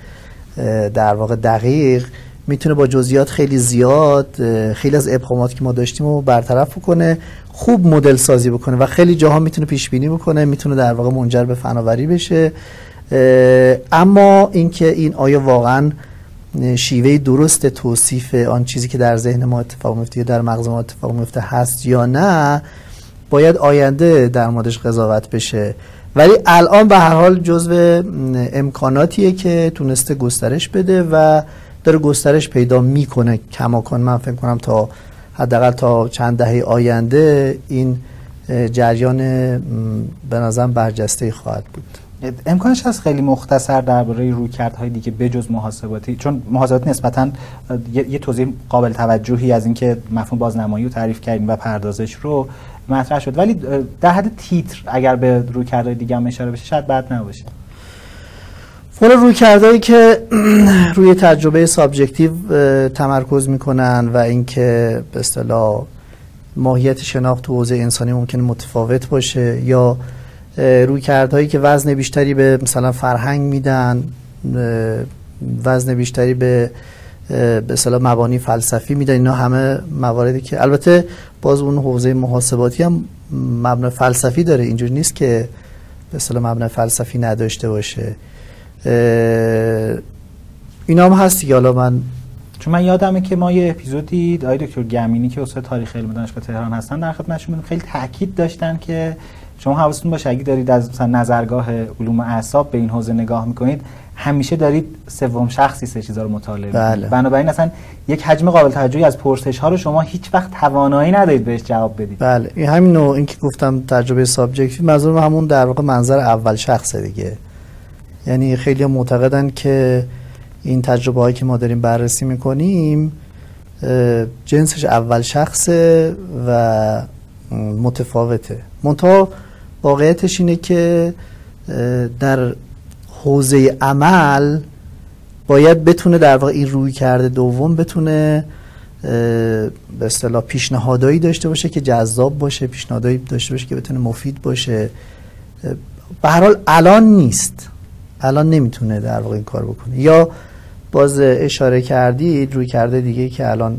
در واقع دقیق می‌تونه با جزئیات خیلی زیاد خیلی از ابهامات که ما داشتیم رو برطرف بکنه خوب مدل سازی بکنه و خیلی جاها می‌تونه پیش بینی بکنه می‌تونه در واقع منجر به فناوری بشه. اما اینکه این آیا واقعا شیوه درست توصیف آن چیزی که در ذهن ما اتفاق میفته یا در مغز ما اتفاق میفته هست یا نه باید آینده در موردش قضاوت بشه. ولی الان به هر حال جزو امکاناتیه که تونسته گسترش بده و داره گسترش پیدا می‌کنه. کماکان من فکر کنم تا حداقل تا چند دهه آینده این جریان به نظرم برجسته خواهد بود. امکانش هست خیلی مختصر درباره رویکردهای دیگه بجز محاسباتی چون محاسبات نسبتا یه توضیح قابل توجهی از اینکه مفهوم بازنمایی رو تعریف کردیم و پردازش رو مطرح شد. ولی در حد تیتر اگر به رویکردهای دیگه هم اشاره بشه شاید بد نباشه. فول رویکردهایی که [clears throat] روی تجربه subjective تمرکز می‌کنن و اینکه به اصطلاح ماهیت شناخت تو حوزه انسانی ممکنه متفاوت باشه یا روی کردهایی که وزن بیشتری به مثلا فرهنگ میدن وزن بیشتری به به اصطلاح مبانی فلسفی میدن. اینا همه مواردی که البته باز اون حوزه محاسباتی هم مبنا فلسفی داره. اینجور نیست که به اصطلاح مبنا فلسفی نداشته باشه. اینا هم هست دیگه. حالا من چون من یادمه که ما یه اپیزودی آقای دکتر گمینی که استاد تاریخ علم دانشگاه تهران هستن در خدمتشون خیلی تاکید داشتن که شما حواستون باشه اگه دارید از مثلا نظرگاه علوم اعصاب به این حوزه نگاه می‌کنید همیشه دارید سوم شخصی یه چیزا رو مطالعه بله. بنابراین اصلا یک حجم قابل توجهی از پرسش ها رو شما هیچ وقت توانایی ندارید بهش جواب بدید. بله این همین نوع این که گفتم تجربه subjective منظور همون در واقع منظر اول شخصه دیگه. یعنی خیلی معتقدن که این تجربه هایی که ما داریم بررسی می‌کنیم جنسش اول شخصه و متفاوته. منتها واقعیتش اینه که در حوزه عمل باید بتونه در واقع این روی کرده دوم بتونه به اصطلاح پیشنهادایی داشته باشه که جذاب باشه پیشنهادایی داشته باشه که بتونه مفید باشه. به هر حال الان نیست. الان نمی‌تونه در واقع این کار بکنه. یا باز اشاره کردید روی کرده دیگه که الان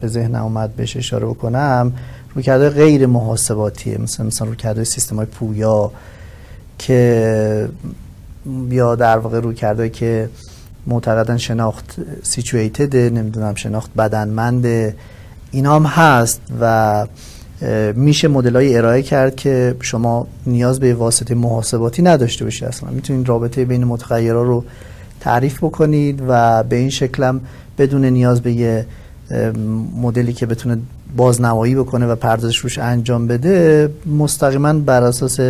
به ذهن اومد بهش اشاره بکنم. روی کرده غیر محاسباتیه. مثل مثلا روی کرده سیستم های پویا که یا در واقع روی کرده که معتقدن شناخت سیچویتده نمی‌دونم شناخت بدنمنده. اینا هم هست و میشه مدل ارائه کرد که شما نیاز به واسطه محاسباتی نداشته باشید. اصلا می‌تونید رابطه بین متغیرها رو تعریف بکنید و به این شکلم بدون نیاز به یه مدلی که بتونه بازنمایی بکنه و پردازش روش انجام بده مستقیما بر اساس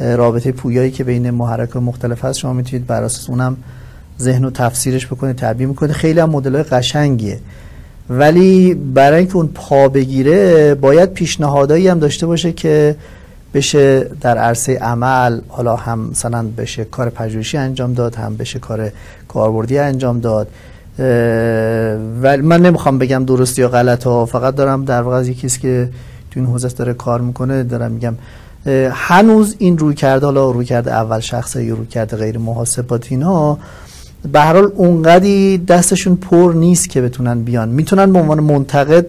رابطه پویایی که بین محرک مختلف هست شما می‌تونید بر اساس اونم ذهن و تفسیرش بکنید تعبیر می‌کنید. خیلی هم مدل قشنگیه. ولی برای اینکه اون پا بگیره باید پیشنهادایی هم داشته باشه که بشه در عرصه عمل حالا هم مثلا بشه کار پژوهشی انجام داد هم بشه کار کاربردی انجام داد. ولی من نمی‌خوام بگم درست یا غلط ها. فقط دارم در واقع از یکی که تو این حوزه داره کار می‌کنه دارم میگم هنوز این روی کرده حالا روی کرده اول شخصه یا روی کرده غیر محاسبات اینا به هر حال اونقدی دستشون پر نیست که بتونن بیان. می‌تونن به عنوان منتقد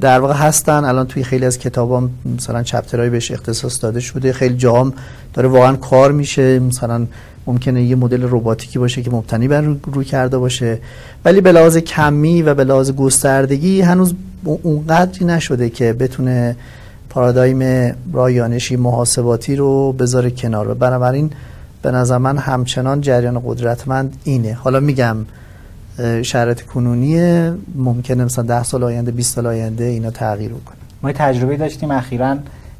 در واقع هستن. الان توی خیلی از کتابام مثلا چپترهای بهش اختصاص داده شده. خیلی جام داره واقعا کار میشه. مثلا ممکنه یه مدل رباتیکی باشه که مبتنی بر روی کرده باشه. ولی به لحاظ کمی و به لحاظ گستردگی هنوز اونقدری نشده که بتونه پارادایم رایانشی محاسباتی رو بذاره کنار. و بنابراین به نظر من همچنان جریان قدرتمند اینه. حالا میگم شرایط کنونی ممکنه مثلا 10 سال آینده 20 سال آینده اینا تغییر بکنه. ما تجربه داشتیم. اخیرا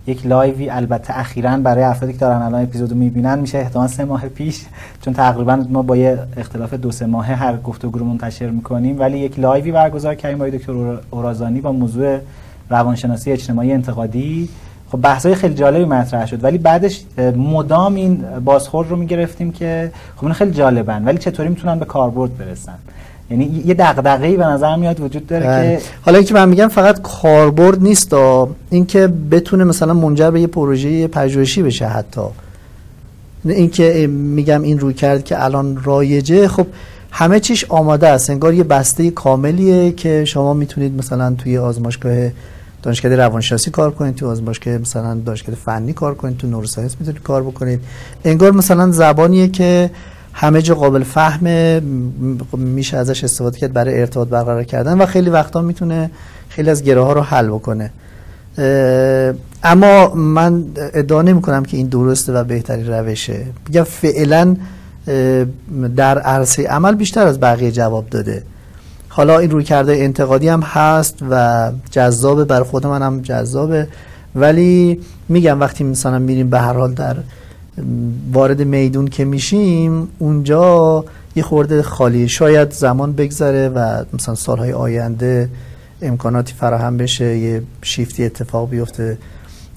یک live ی البته اخیرا برای افرادی که دارن الان اپیزودو می‌بینن میشه احتمال سه ماه پیش چون تقریبا ما با یه اختلاف دو سه ماهه هر گفتگو رو منتشر می‌کنیم. ولی یک live ی برگزار کردیم با دکتر اورازانی با موضوع روانشناسی اجتماعی انتقادی. خب بحثای خیلی جالبی مطرح شد. ولی بعدش مدام این بازخورد رو می‌گرفتیم که خب این خیلی جالبن. ولی چطوری می‌تونن به کاربرد برسن؟ یعنی یه دغدغه‌ای به نظر میاد وجود داره بله. که حالا اینکه من میگم فقط کاربرد نیست اینکه بتونه مثلا منجر به یه پروژه پژوهشی بشه حتی. اینکه میگم این روی کرد که الان رایجه خب همه چیش آماده است. انگار یه بسته کاملیه که شما می‌تونید مثلا توی آزمایشگاه دانشکده روانشناسی کار کنید تو آزمایشگاه مثلا دانشکده فنی کار کنید تو نوروساینس می‌تونید کار بکنید. انگار مثلا زبانیه که همه جا قابل فهم میشه ازش استفاده کرد برای ارتباط برقرار کردن و خیلی وقتا می‌تونه خیلی از گره ها رو حل بکنه. اما من ادعا نمی کنم که این درسته و بهترین روشه. بگم فعلا در عرصه عمل بیشتر از بقیه جواب داده. حالا این روی کرده انتقادی هم هست و جذابه بر خود من هم جذابه. ولی میگم وقتی مثلا میریم به هر حال در وارد میدون که میشیم اونجا یه خورده خالی. شاید زمان بگذره و مثلا سالهای آینده امکاناتی فراهم بشه یه شیفتی اتفاق بیفته.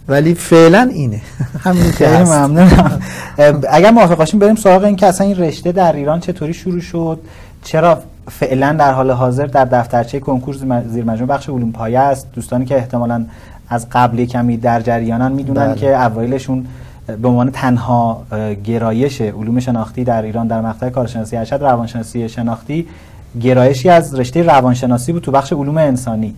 ولی فعلا اینه. [laughs] همین که ممنونم. [laughs] اگر موافق باشیم بریم سراغ این که اصلا این رشته در ایران چطوری شروع شد؟ چرا فعلا در حال حاضر در دفترچه کنکور زیر مجموع بخش علوم پایه است؟ دوستانی که احتمالا از قبل کمی در جریانان می‌دونن بله. که اوایلشون به عنوان تنها گرایش علوم شناختی در ایران در مقطع کارشناسی ارشد روانشناسی شناختی گرایشی از رشته روانشناسی بود تو بخش علوم انسانی.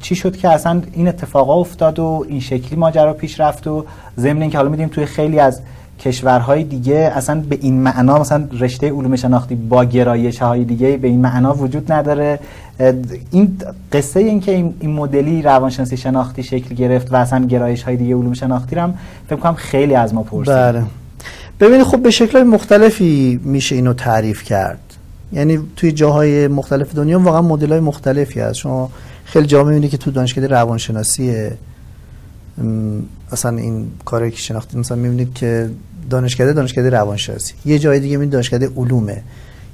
چی شد که اصلا این اتفاقا افتاد و این شکلی ماجرا پیش رفت و ضمن اینکه حالا میدیم توی خیلی از کشورهای دیگه اصلا به این معنا مثلا رشته علوم شناختی با گرایش های دیگه به این معنا وجود نداره. این قصه این که این مدلی روانشناسی شناختی شکل گرفت و اصلا گرایش های دیگه علوم شناختی هم فکر کنم خیلی از ما پرسید. بله. ببینید خب به شکل مختلفی میشه اینو تعریف کرد. یعنی توی جاهای مختلف دنیا واقعا مدل های مختلفی هست. شما خیلی جا می‌بینید که تو دانشکده روانشناسی اصلا این کاری که شناختی مثلا می‌بینید که دانشکده دانشکده روانشناسی. یه جای دیگه می‌بینید دانشکده علومه.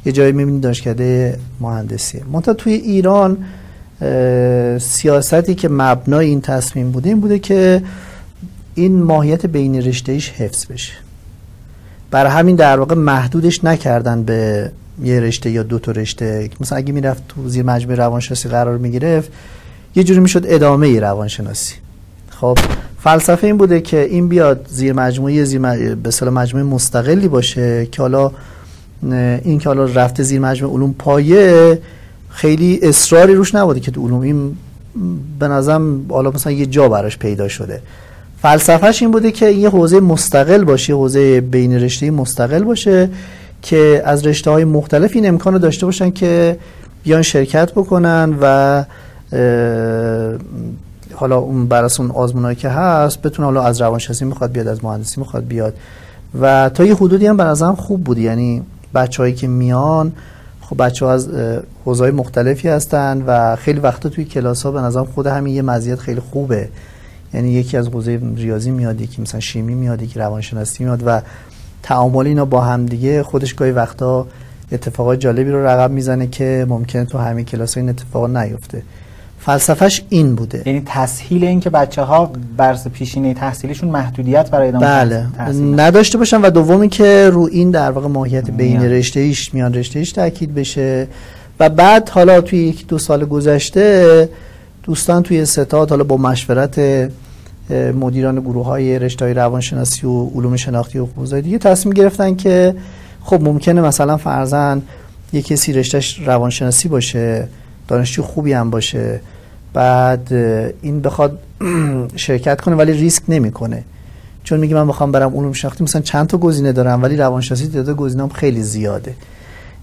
یه جایی می‌بینید دانشکده مهندسیه منتها توی ایران سیاستی که مبنای این تصمیم بوده این بوده که این ماهیت بین رشتهش حفظ بشه. برای همین در واقع محدودش نکردن به یه رشته یا دو تا رشته. مثلا اگه می‌رفت تو زیر مجموعه روانشناسی قرار می‌گرفت یه جوری می‌شد ادامه روانشناسی. خب فلسفه این بوده که این بیاد زیر مجموعه زیر مجموعه مستقلی باشه که حالا این که حالا رفته زیر مجموعه علوم پایه خیلی اصراری روش نبوده که تو علوم. این به نظرم حالا مثلا یه جا براش پیدا شده. فلسفهش این بوده که یه حوزه مستقل باشه حوزه بین رشته مستقل باشه که از رشته های مختلف این امکان رو داشته باشن که بیان شرکت بکنن و حالا اون برس اون آزمونایی که هست بتونه حالا از روانشناسی می‌خواد بیاد از مهندسی می‌خواد بیاد. و تا یه حدودی هم به نظرم خوب بود یعنی بچههایی که میان خب بچه ها از حوزه مختلفی هستن و خیلی وقتا توی کلاس ها به نظرم خود همین یه مزیت خیلی خوبه. یعنی یکی از حوزه ریاضی میاد یکی مثلا شیمی میاد یکی روانشناسی میاد و تعامل اینا با هم دیگه خودش گاهی وقتا اتفاقات جالبی رو رقم می‌زنه که ممکنه تو همین کلاس این اتفاق نیفته. فلسفهش این بوده. یعنی تسهیل این که بچه ها برس پیشینه تحصیلیشون محدودیت برای ادامه بله. نداشته باشن و دومی که رو این در واقع ماهیت بین رشته ایش میان رشته ایش تاکید بشه. و بعد حالا توی یک دو سال گذشته دوستان توی ستاد حالا با مشورت مدیران گروه های رشته های روانشناسی و علوم شناختی و حوزه دیگه تصمیم گرفتن که خب ممکنه مثلا فرزن یه کسی رشتهش روانشناسی باشه. دانشجو خوبی هم باشه. بعد این بخواد [clears throat] شرکت کنه ولی ریسک نمی‌کنه. چون میگه من بخوام برم علوم شناختی مثلا چند تا گزینه دارم ولی روانشناسی تعداد گزینه‌ام خیلی زیاده.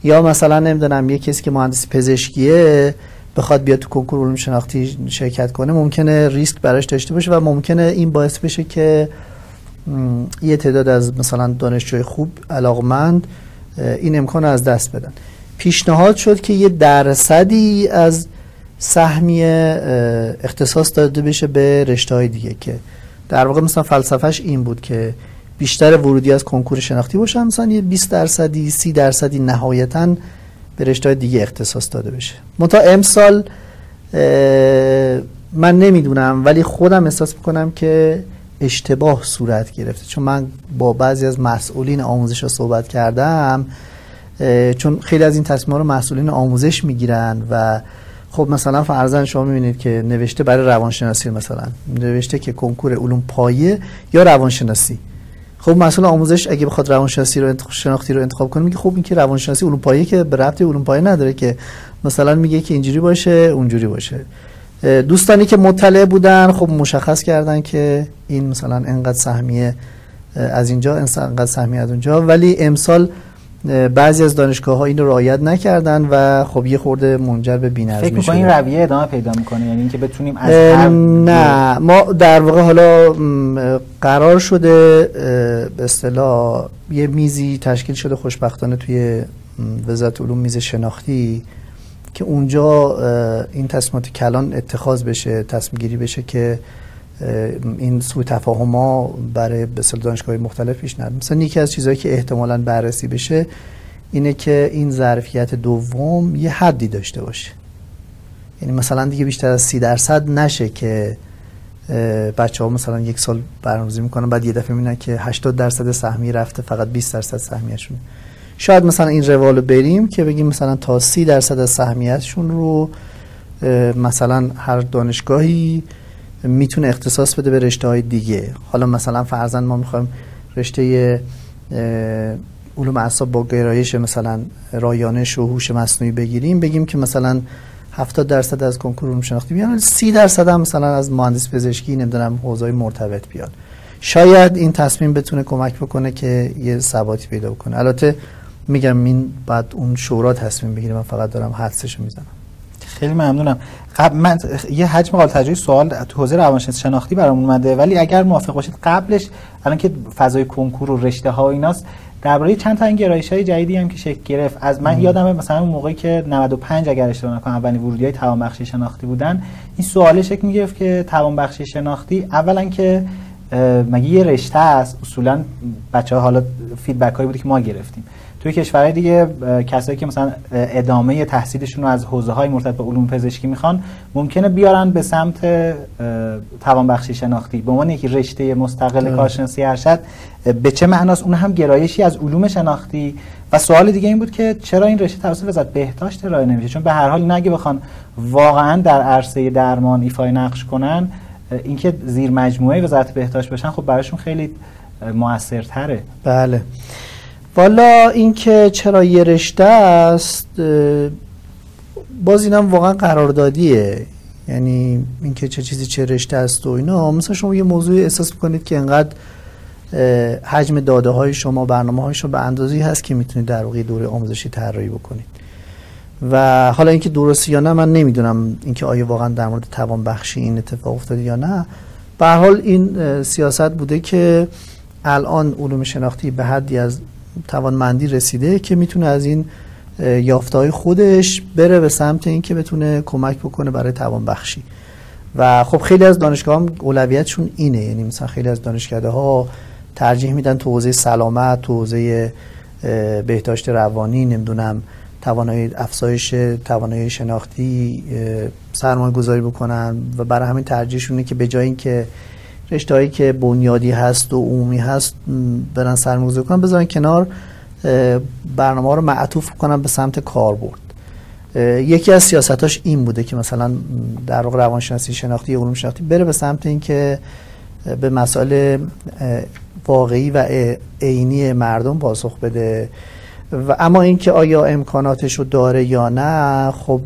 یا مثلا نمی‌دونم یه کسی که مهندس پزشکیه بخواد بیاد تو کنکور علوم شناختی شرکت کنه ممکنه ریسک براش داشته باشه و ممکنه این باعث بشه که یه تعداد از مثلا دانشجوی خوب علاقمند این امکان از دست بدن. پیشنهاد شد که یه درصدی از سهمیه اختصاص داده بشه به رشته های دیگه که در واقع مثلا فلسفهش این بود که بیشتر ورودی از کنکور شناختی باشن مثلا یه 20 درصدی 30 درصدی نهایتا به رشته دیگه اختصاص داده بشه. منتها امسال من نمی‌دونم ولی خودم احساس می‌کنم که اشتباه صورت گرفته. چون من با بعضی از مسئولین آموزش ها صحبت کردم چون خیلی از این تصمیم رو مسئولین آموزش می‌گیرن و خب مثلا فرزن شما می‌بینید که نوشته برای روانشناسی مثلا نوشته که کنکور علوم پایه یا روانشناسی. خب مسئول آموزش اگه بخواد روانشناسی رو شناختی رو انتخاب کنه میگه خب این که روانشناسی علوم پایه که به ربط علوم پایه نداره که مثلا میگه که اینجوری باشه اونجوری باشه. دوستانی که مطلع بودن خب مشخص کردن که این مثلا انقدر سهمیه از اینجا انقدر سهمیه از اونجا. ولی امسال بعضی از دانشگاه ها این رو رعایت نکردن و خب یه خورده منجر به بی‌نظمی شد فکر این رویه ادامه پیدا می‌کنه؟ یعنی اینکه بتونیم از هر نه. ما در واقع حالا قرار شده به اصطلاح یه میزی تشکیل شده خوشبختانه توی وزارت علوم میز شناختی که اونجا این تصمیمات کلان اتخاذ بشه تصمیم گیری بشه که این سوء تفاهم ها برای بسیار دانشگاه مختلف پیش نرد مثلا یکی از چیزهایی که احتمالا بررسی بشه اینه که این ظرفیت دوم یه حدی داشته باشه. یعنی مثلا دیگه بیشتر از سی درصد نشه که بچه ها مثلا یک سال برنامه‌ریزی می‌کنن بعد یه دفعه می‌بینن که 80 درصد سهمیه رفته فقط 20 درصد سهمیه‌شونه شاید مثلا این روال بریم که بگیم مثلا تا 30 درصد از سهمیتشون رو مثلا هر دانشگاهی می‌تونه اختصاص بده به رشته های دیگه. حالا مثلا فرزن ما می‌خوایم رشته علوم اعصاب با گرایش مثلا رایانش و هوش مصنوعی بگیریم بگیم که مثلا 70 درصد از کنکور علوم شناختی بیان 30 درصد هم مثلا از مهندس پزشکی نمی‌دونم حوزه مرتبط بیاد شاید این تصمیم بتونه کمک بکنه که یه ثباتی پیدا بکنه. البته میگم این بعد اون شورا تصمیم بگیره. من فقط دارم حدسشو می‌زنم. خیلی ممنونم. قبل من یه حجم قابل تجربه سوال تو حوزه روانشناسی شناختی برام اومده ولی اگر موافق باشید قبلش الان که فضای کنکور و رشته ها و ایناست درباره چند تا این گرایش های جدیدی هم که شکل گرفت از من یادمه مثلا اون موقعی که 95 اگر اشتباه نکنم اولین ورودی های توانبخشی شناختی بودن این سوال شکل می‌گرفت که توانبخشی شناختی اولا که مگه یه رشته است؟ اصولا بچه ها حالا فیدبک هایی بوده که ما گرفتیم. توی کشورهای دیگه کسایی که مثلا ادامه تحصیلشون رو از حوزه های مرتبط به علوم پزشکی می‌خوان ممکنه بیارن به سمت توانبخشی شناختی. به عنوان یک رشته مستقل کارشناسی ارشد به چه معناست؟ اون هم گرایشی از علوم شناختی. و سوال دیگه این بود که چرا این رشته توسط وزارت بهداشت ارائه نمیشه؟ چون به هر حال نگه بخوان واقعا در عرصه درمان ایفای نقش کنن اینکه زیر مجموعه وزارت بهداشت باشن خب براشون خیلی موثرتره بله. والا اینکه چرا یه رشته است باز اینم واقعا قراردادیه. یعنی اینکه چه چیزی چه رشته است و اینا. مثلا شما یه موضوع احساس می‌کنید که انقدر حجم داده های شما برنامه های شما به اندازی هست که می‌تونید در واقع دوره آموزشی طراحی بکنید. و حالا اینکه درسته یا نه من نمی‌دونم اینکه آیا واقعا در مورد توان بخشی این اتفاق افتاده یا نه. به حال این سیاست بوده که الان علوم شناختی به حدی از توانمندی رسیده که می‌تونه از این یافتهای خودش بره به سمت اینکه بتونه کمک بکنه برای توان بخشی و خب خیلی از دانشگاه هم اولویتشون اینه. یعنی مثلا خیلی از دانشکده ها ترجیح میدن تو حوزه سلامت تو حوزه بهداشت روانی نمی‌دونم توانایی افزایش توانایی شناختی سرمایه گذاری بکنن. و برای همین ترجیحشونه که به جای اینکه رشتهایی که بنیادی هست و عمومی هست برن سرمایه‌گذاری کنن. بذارن کنار برنامه رو معطوف کنن به سمت کاربرد. یکی از سیاستاش این بوده که مثلا در واقع روانشناسی شناختی علوم شناختی بره به سمت اینکه به مسائل واقعی و عینی مردم پاسخ بده. و اما اینکه آیا امکاناتش رو داره یا نه خب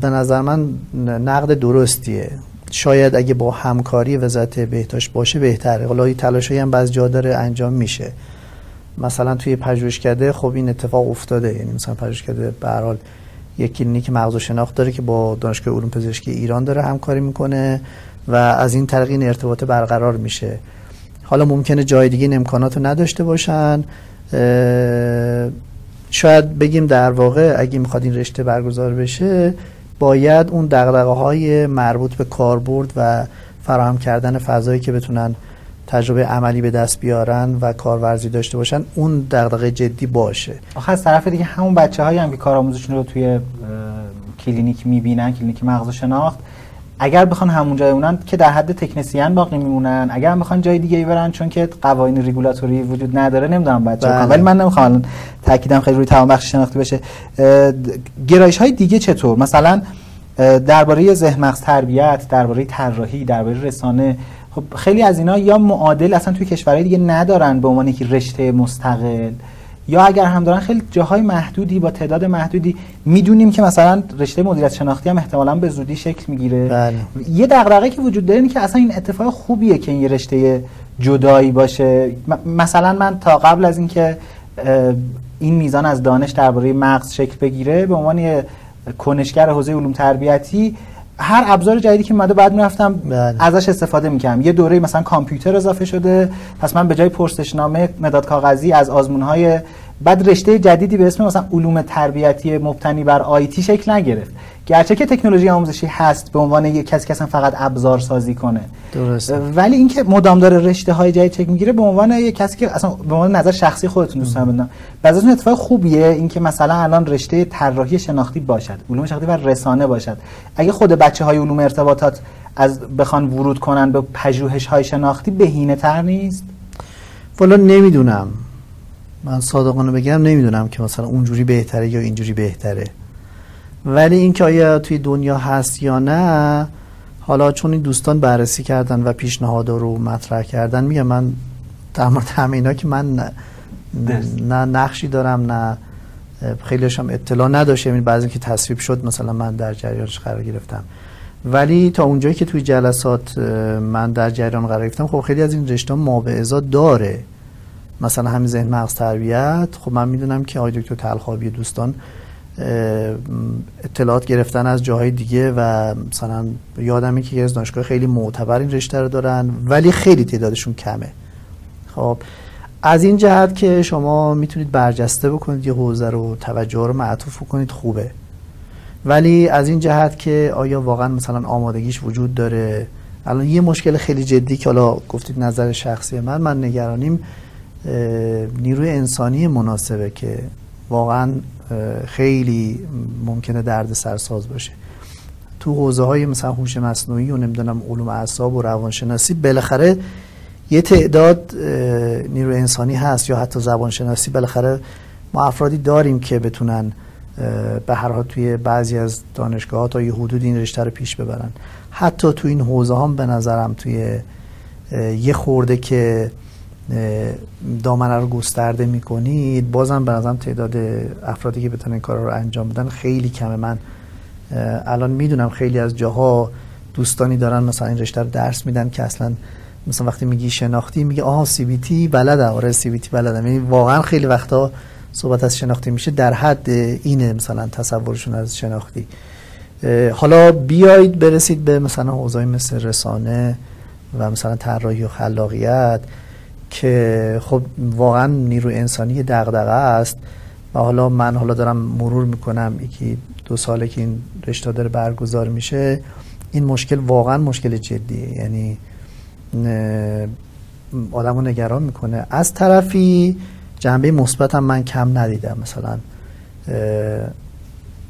به نظر من نقد درستیه. شاید اگه با همکاری وزارت بهداشت باشه بهتره. حالا این تلاشایی هم بعض جا داره انجام میشه. مثلا توی پژوهشکده خب این اتفاق افتاده. یعنی مثلا پژوهشکده به هر حال یک کلینیک مغز شناخت داره که با دانشگاه علوم پزشکی ایران داره همکاری می‌کنه و از این طریق این ارتباط برقرار میشه. حالا ممکنه جای دیگه این امکانات نداشته باشن. شاید بگیم در واقع اگه می‌خواد این رشته برگزار بشه باید اون دقدقه های مربوط به کاربرد و فراهم کردن فضایی که بتونن تجربه عملی به دست بیارن و کارورزی داشته باشن اون دغدغه جدی باشه. آخه از طرف دیگه همون بچه هایی هم که کارآموزشون رو توی کلینیک می‌بینن کلینیک مغز شناخت اگر بخوان همون جای اونن که در حد تکنسیان باقی میمونن. اگر بخوان جای دیگه ای برن چون که قوانین ریگولاتوری وجود نداره نمی‌دونم بچه بله. ولی من نمی‌خوام تاکیدم خیلی روی تمام بخش شناختی بشه گرایش های دیگه چطور؟ مثلا درباره ذهن مغز تربیت درباره طراحی درباره رسانه. خب خیلی از اینا یا معادل اصلا توی کشورهای دیگه ندارن به عنوان یک رشته مستقل. یا اگر هم دارن خیلی جاهای محدودی با تعداد محدودی می‌دونیم که مثلا رشته مدیریت شناختی هم احتمالا به زودی شکل می‌گیره بله. یه دغدغه که وجود داره اینه که اصلا این اتفاق خوبیه که این یه رشته جدایی باشه مثلا من تا قبل از اینکه این میزان از دانش درباره مغز شکل بگیره به عنوان کنشگر حوزه علوم تربیتی هر ابزار جدیدی که اومده بعد می‌رفتم بله. ازش استفاده می‌کنم یه دوره مثلا کامپیوتر اضافه شده پس من به جای پرسشنامه مداد کاغذی از آزمون های بعد رشته جدیدی به اسم مثلا علوم تربیتی مبتنی بر آیتی شکل نگرفت. گرچه که تکنولوژی آموزشی هست به عنوان یک کسی که اصلا فقط ابزار سازی کنه. درست ولی اینکه مدام داره رشته های جدید چک می‌گیره به عنوان یک کسی که اصلا به عنوان نظر شخصی خودتون دوست بدم بعضی اتفاق خوبیه اینکه مثلا الان رشته طراحی شناختی باشد علوم شناختی و رسانه باشد. اگه خود بچه های علوم ارتباطات از بخوان ورود کنن به پژوهش های شناختی بهینه تر نیست؟ والا نمی‌دونم. من صادقانه بگم نمی‌دونم که مثلا اونجوری بهتره یا اینجوری بهتره. ولی اینکه آیا توی دنیا هست یا نه حالا چون این دوستان بررسی کردن و پیشنهاد رو مطرح کردن میگم من در مورد همه که من نه, نقشی دارم نه خیلیش هم اطلاع نداشتم. این بعضی که تصویب شد مثلا من در جریانش قرار گرفتم. ولی تا اونجایی که توی جلسات من در جریان قرار گرفتم خب خیلی از این رشته موعظه داره. مثلا همین ذهن مغز تربیت خب من می‌دونم که آقای دکتر تلخابی دوستان اطلاعات گرفتن از جاهای دیگه و مثلا یادمه که از دانشگاه خیلی معتبر این رشته رو دارن ولی خیلی تعدادشون کمه. خب از این جهت که شما می‌تونید برجسته بکنید یه حوزه رو توجه رو معطوف کنید خوبه. ولی از این جهت که آیا واقعا مثلا آمادگیش وجود داره؟ الان یه مشکل خیلی جدی که حالا گفتید نظر شخصی من من نگرانیم. نیروی انسانی مناسبه که واقعا خیلی ممکنه درد سرساز باشه. تو حوزه های مثلا هوش مصنوعی و نمی‌دونم علوم اعصاب و روانشناسی بالاخره یه تعداد نیروی انسانی هست یا حتی زبانشناسی بالاخره ما افرادی داریم که بتونن به هر حال توی بعضی از دانشگاه تا یه حدود این رشته رو پیش ببرن. حتی تو این حوزه هم به نظرم توی یه خورده که دامنه رو گسترده می‌کنید. بازم به نظرم تعداد افرادی که بتونن کار رو انجام بدن خیلی کمه. من الان می‌دونم خیلی از جاها دوستانی دارن مثلا این رشته رو درس میدن که اصلا مثلا وقتی میگی شناختی میگه آها سی بی تی بلده. آره سی بی تی بلده. یعنی واقعا خیلی وقتا صحبت از شناختی میشه. در حد اینه مثلا تصورشون از شناختی. حالا بیایید برسید به مثلا حوزه مثل رسانه و مثلا طراحی و خلاقیت. که خب واقعا نیروی انسانی دغدغه است و حالا من حالا دارم مرور می‌کنم یکی دو ساله که این رشته داره برگزار میشه این مشکل واقعا مشکل جدیه. یعنی آدمو نگران می‌کنه. از طرفی جنبه مثبت هم من کم ندیدم. مثلا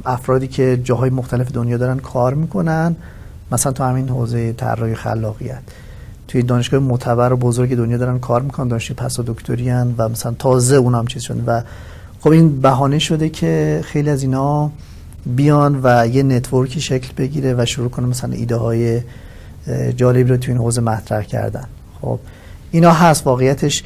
افرادی که جاهای مختلف دنیا دارن کار می‌کنن مثلا تو همین حوزه طراحی خلاقیت. توی دانشگاه معتبر و بزرگ دنیا دارن کار می‌کنن دانشجوی پس دکتری و مثلا تازه اونم چیز شده. و خب این بهانه شده که خیلی از اینا بیان و یه نتورکی شکل بگیره و شروع کنه مثلا ایده های جالبی رو توی این حوزه مطرح کردن. خب اینا هست واقعیتش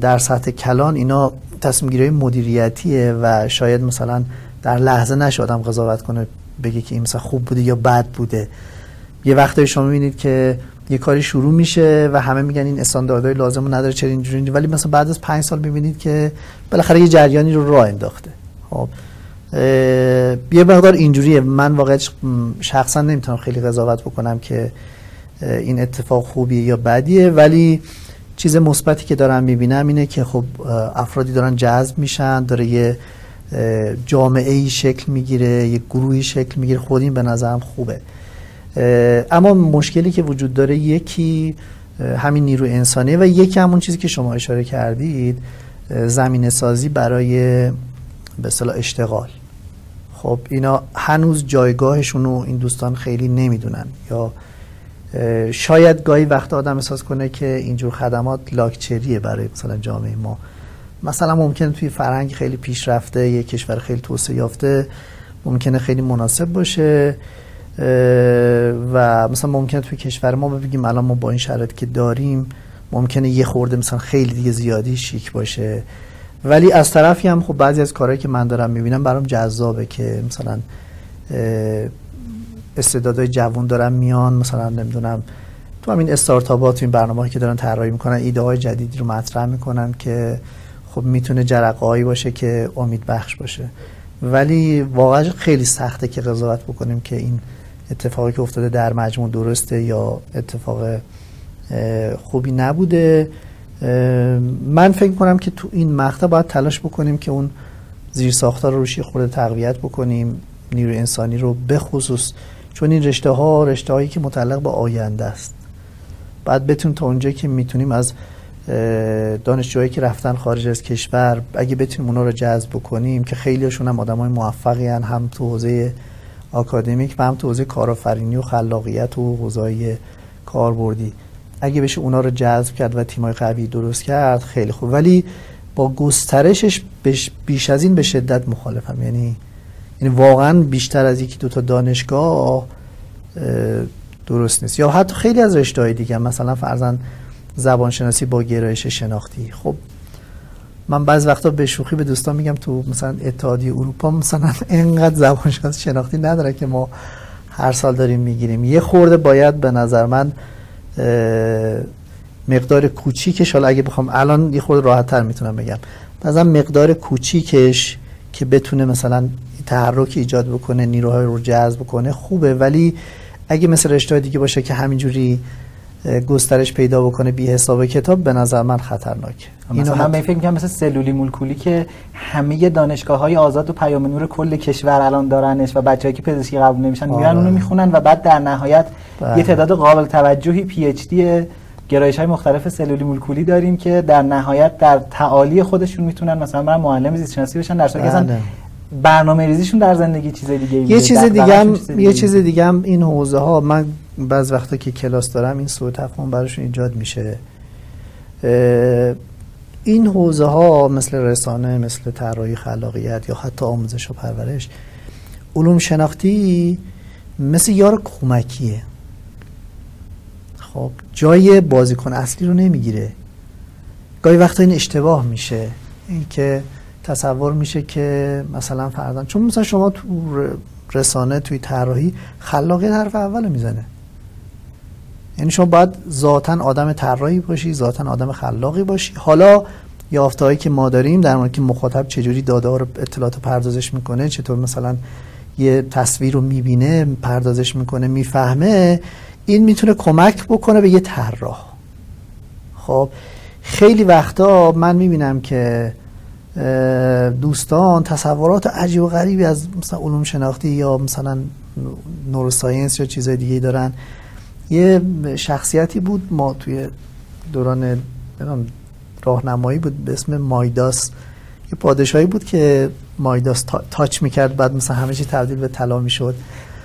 در سطح کلان اینا تصمیم گیری مدیریتیه و شاید مثلا در لحظه نشه آدم قضاوت کنه بگه که این مثلا خوب بوده یا بد بوده. یه وقتایی شما می‌بینید که یه کاری شروع میشه و همه میگن این استانداردهای لازم رو نداره چرا اینجوری ولی مثلا بعد از پنج سال می‌بینید که بالاخره یه جریانی رو راه انداخته. خب یه مقدار اینجوریه. من واقعا شخصا نمی‌تونم خیلی قضاوت بکنم که این اتفاق خوبیه یا بدیه. ولی چیز مثبتی که دارم می‌بینم اینه که خب افرادی دارن جذب میشن داره یه جامعه ای شکل می‌گیره یه گروهی شکل می‌گیره. خود این به نظرم خوبه. اما مشکلی که وجود داره یکی همین نیرو انسانی و یکی همون چیزی که شما اشاره کردید زمین سازی برای به اصطلاح اشتغال. خب اینا هنوز جایگاهشون رو این دوستان خیلی نمی‌دونن. یا شاید گاهی وقت آدم احساس کنه که اینجور خدمات لاکچریه برای مثلا جامعه ما. مثلا ممکنه توی فرهنگ خیلی پیشرفته یه کشور خیلی توسعه یافته ممکنه خیلی مناسب باشه. و مثلا ممکنه توی کشور ما بگیم الان ما با این شرایط که داریم ممکنه یه خورده مثلا خیلی دیگه زیادی شیک باشه. ولی از طرفی هم خب بعضی از کارهایی که من دارم می‌بینم برام جذابه که مثلا استعدادهای جوان دارن میان مثلا نمی‌دونم تو همین استارتاپات این برنامه‌ای که دارن طراحی می‌کنن ایده های جدیدی رو مطرح می‌کنن که خب می‌تونه جرقه‌ای باشه که امید بخش باشه. ولی واقعا خیلی سخته که قضاوت بکنیم که این اتفاقی که افتاده در مجموع درسته یا اتفاق خوبی نبوده. من فکر کنم که تو این مقطع باید تلاش بکنیم که اون زیر ساختار رو روشی خورده تقویت بکنیم نیروی انسانی رو بخصوص چون این رشته ها رشته هایی که متعلق به آینده است. بعد بتونیم تا اونجایی که می‌تونیم از دانشجوهایی که رفتن خارج از کشور اگه بتونیم اونا رو جذب بکنیم که خیلیشون هم آدم های موفقی هن هم تو حوزه آکادمیک و هم تو حوزه کارآفرینی و خلاقیت و حوزه کاربردی. اگه بشه اونا رو جذب کرد و تیمای قوی درست کرد خیلی خوب. ولی با گسترشش بیش از این به شدت مخالفم. یعنی یعنی واقعا بیشتر از یکی دو تا دانشگاه درست نیست. یا حتی خیلی از رشته های دیگه مثلا فرزن زبانشناسی با گرایش شناختی. خب من بعض وقتا به شوخی به دوستان میگم تو مثلا اتحادیه اروپا مثلا انقدر زبانشناسی شناختی نداره که ما هر سال داریم می‌گیریم. یه خورده باید به نظر من مقدار کوچیکش حالا اگه بخوام الان یه خورده راحت تر می‌تونم بگم. مثلا مقدار کوچیکش که بتونه مثلا تحرک ایجاد بکنه نیروهای رو جذب کنه خوبه. ولی اگه مثل رشته دیگه باشه که همینجوری گسترش پیدا بکنه بی حساب کتاب به نظر من خطرناکه اینو به فکر می‌کنم مثل سلولی مولکولی که همه دانشگاه های آزاد و پیام نور کل کشور الان دارنش و بچه‌ای که پزشکی قبول نمیشن میرن اونو آره. می‌خونن و بعد در نهایت بله. یه تعداد قابل توجهی پی اچ دی گرایش های مختلف سلولی مولکولی داریم که در نهایت در تعالی خودشون می‌تونن مثلا برن معلم زیست شناسی بشن در صورتی که برنامه ریزیشون در زندگی چیز دیگه یه چیز دیگه هم یه چیز دیگه هم این حوزه ها من بعض وقتا که کلاس دارم این سوء تفاهم براشون ایجاد میشه. این حوزه ها مثل رسانه مثل طراحی خلاقیت یا حتی آموزش و پرورش علوم شناختی مثل یار کمکیه. خب جای بازیکن اصلی رو نمی‌گیره. گاهی وقتا این اشتباه میشه. اینکه تصور میشه که مثلا فرضاً چون مثلا شما تو رسانه توی طراحی خلاقیت حرف اول می‌زنه. یعنی شما باید ذاتا آدم طراحی باشی ذاتا آدم خلاقی باشی. حالا یافتهایی که ما داریم در مورد که مخاطب چجوری داده رو اطلاعات پردازش می‌کنه چطور مثلا یه تصویر رو می‌بینه پردازش می‌کنه می‌فهمه این می‌تونه کمک بکنه به یه طراح. خب خیلی وقتا من می‌بینم که دوستان تصورات عجیب و غریبی از مثلا علوم شناختی یا مثلا نوروساینس یا چیزای دیگه دارن. یه شخصیتی بود ما توی دوران راهنمایی بود به اسم مایداس. یه پادشاهی بود که مایداس تاچ می‌کرد بعد مثلا همه چی تبدیل به طلا می‌شد.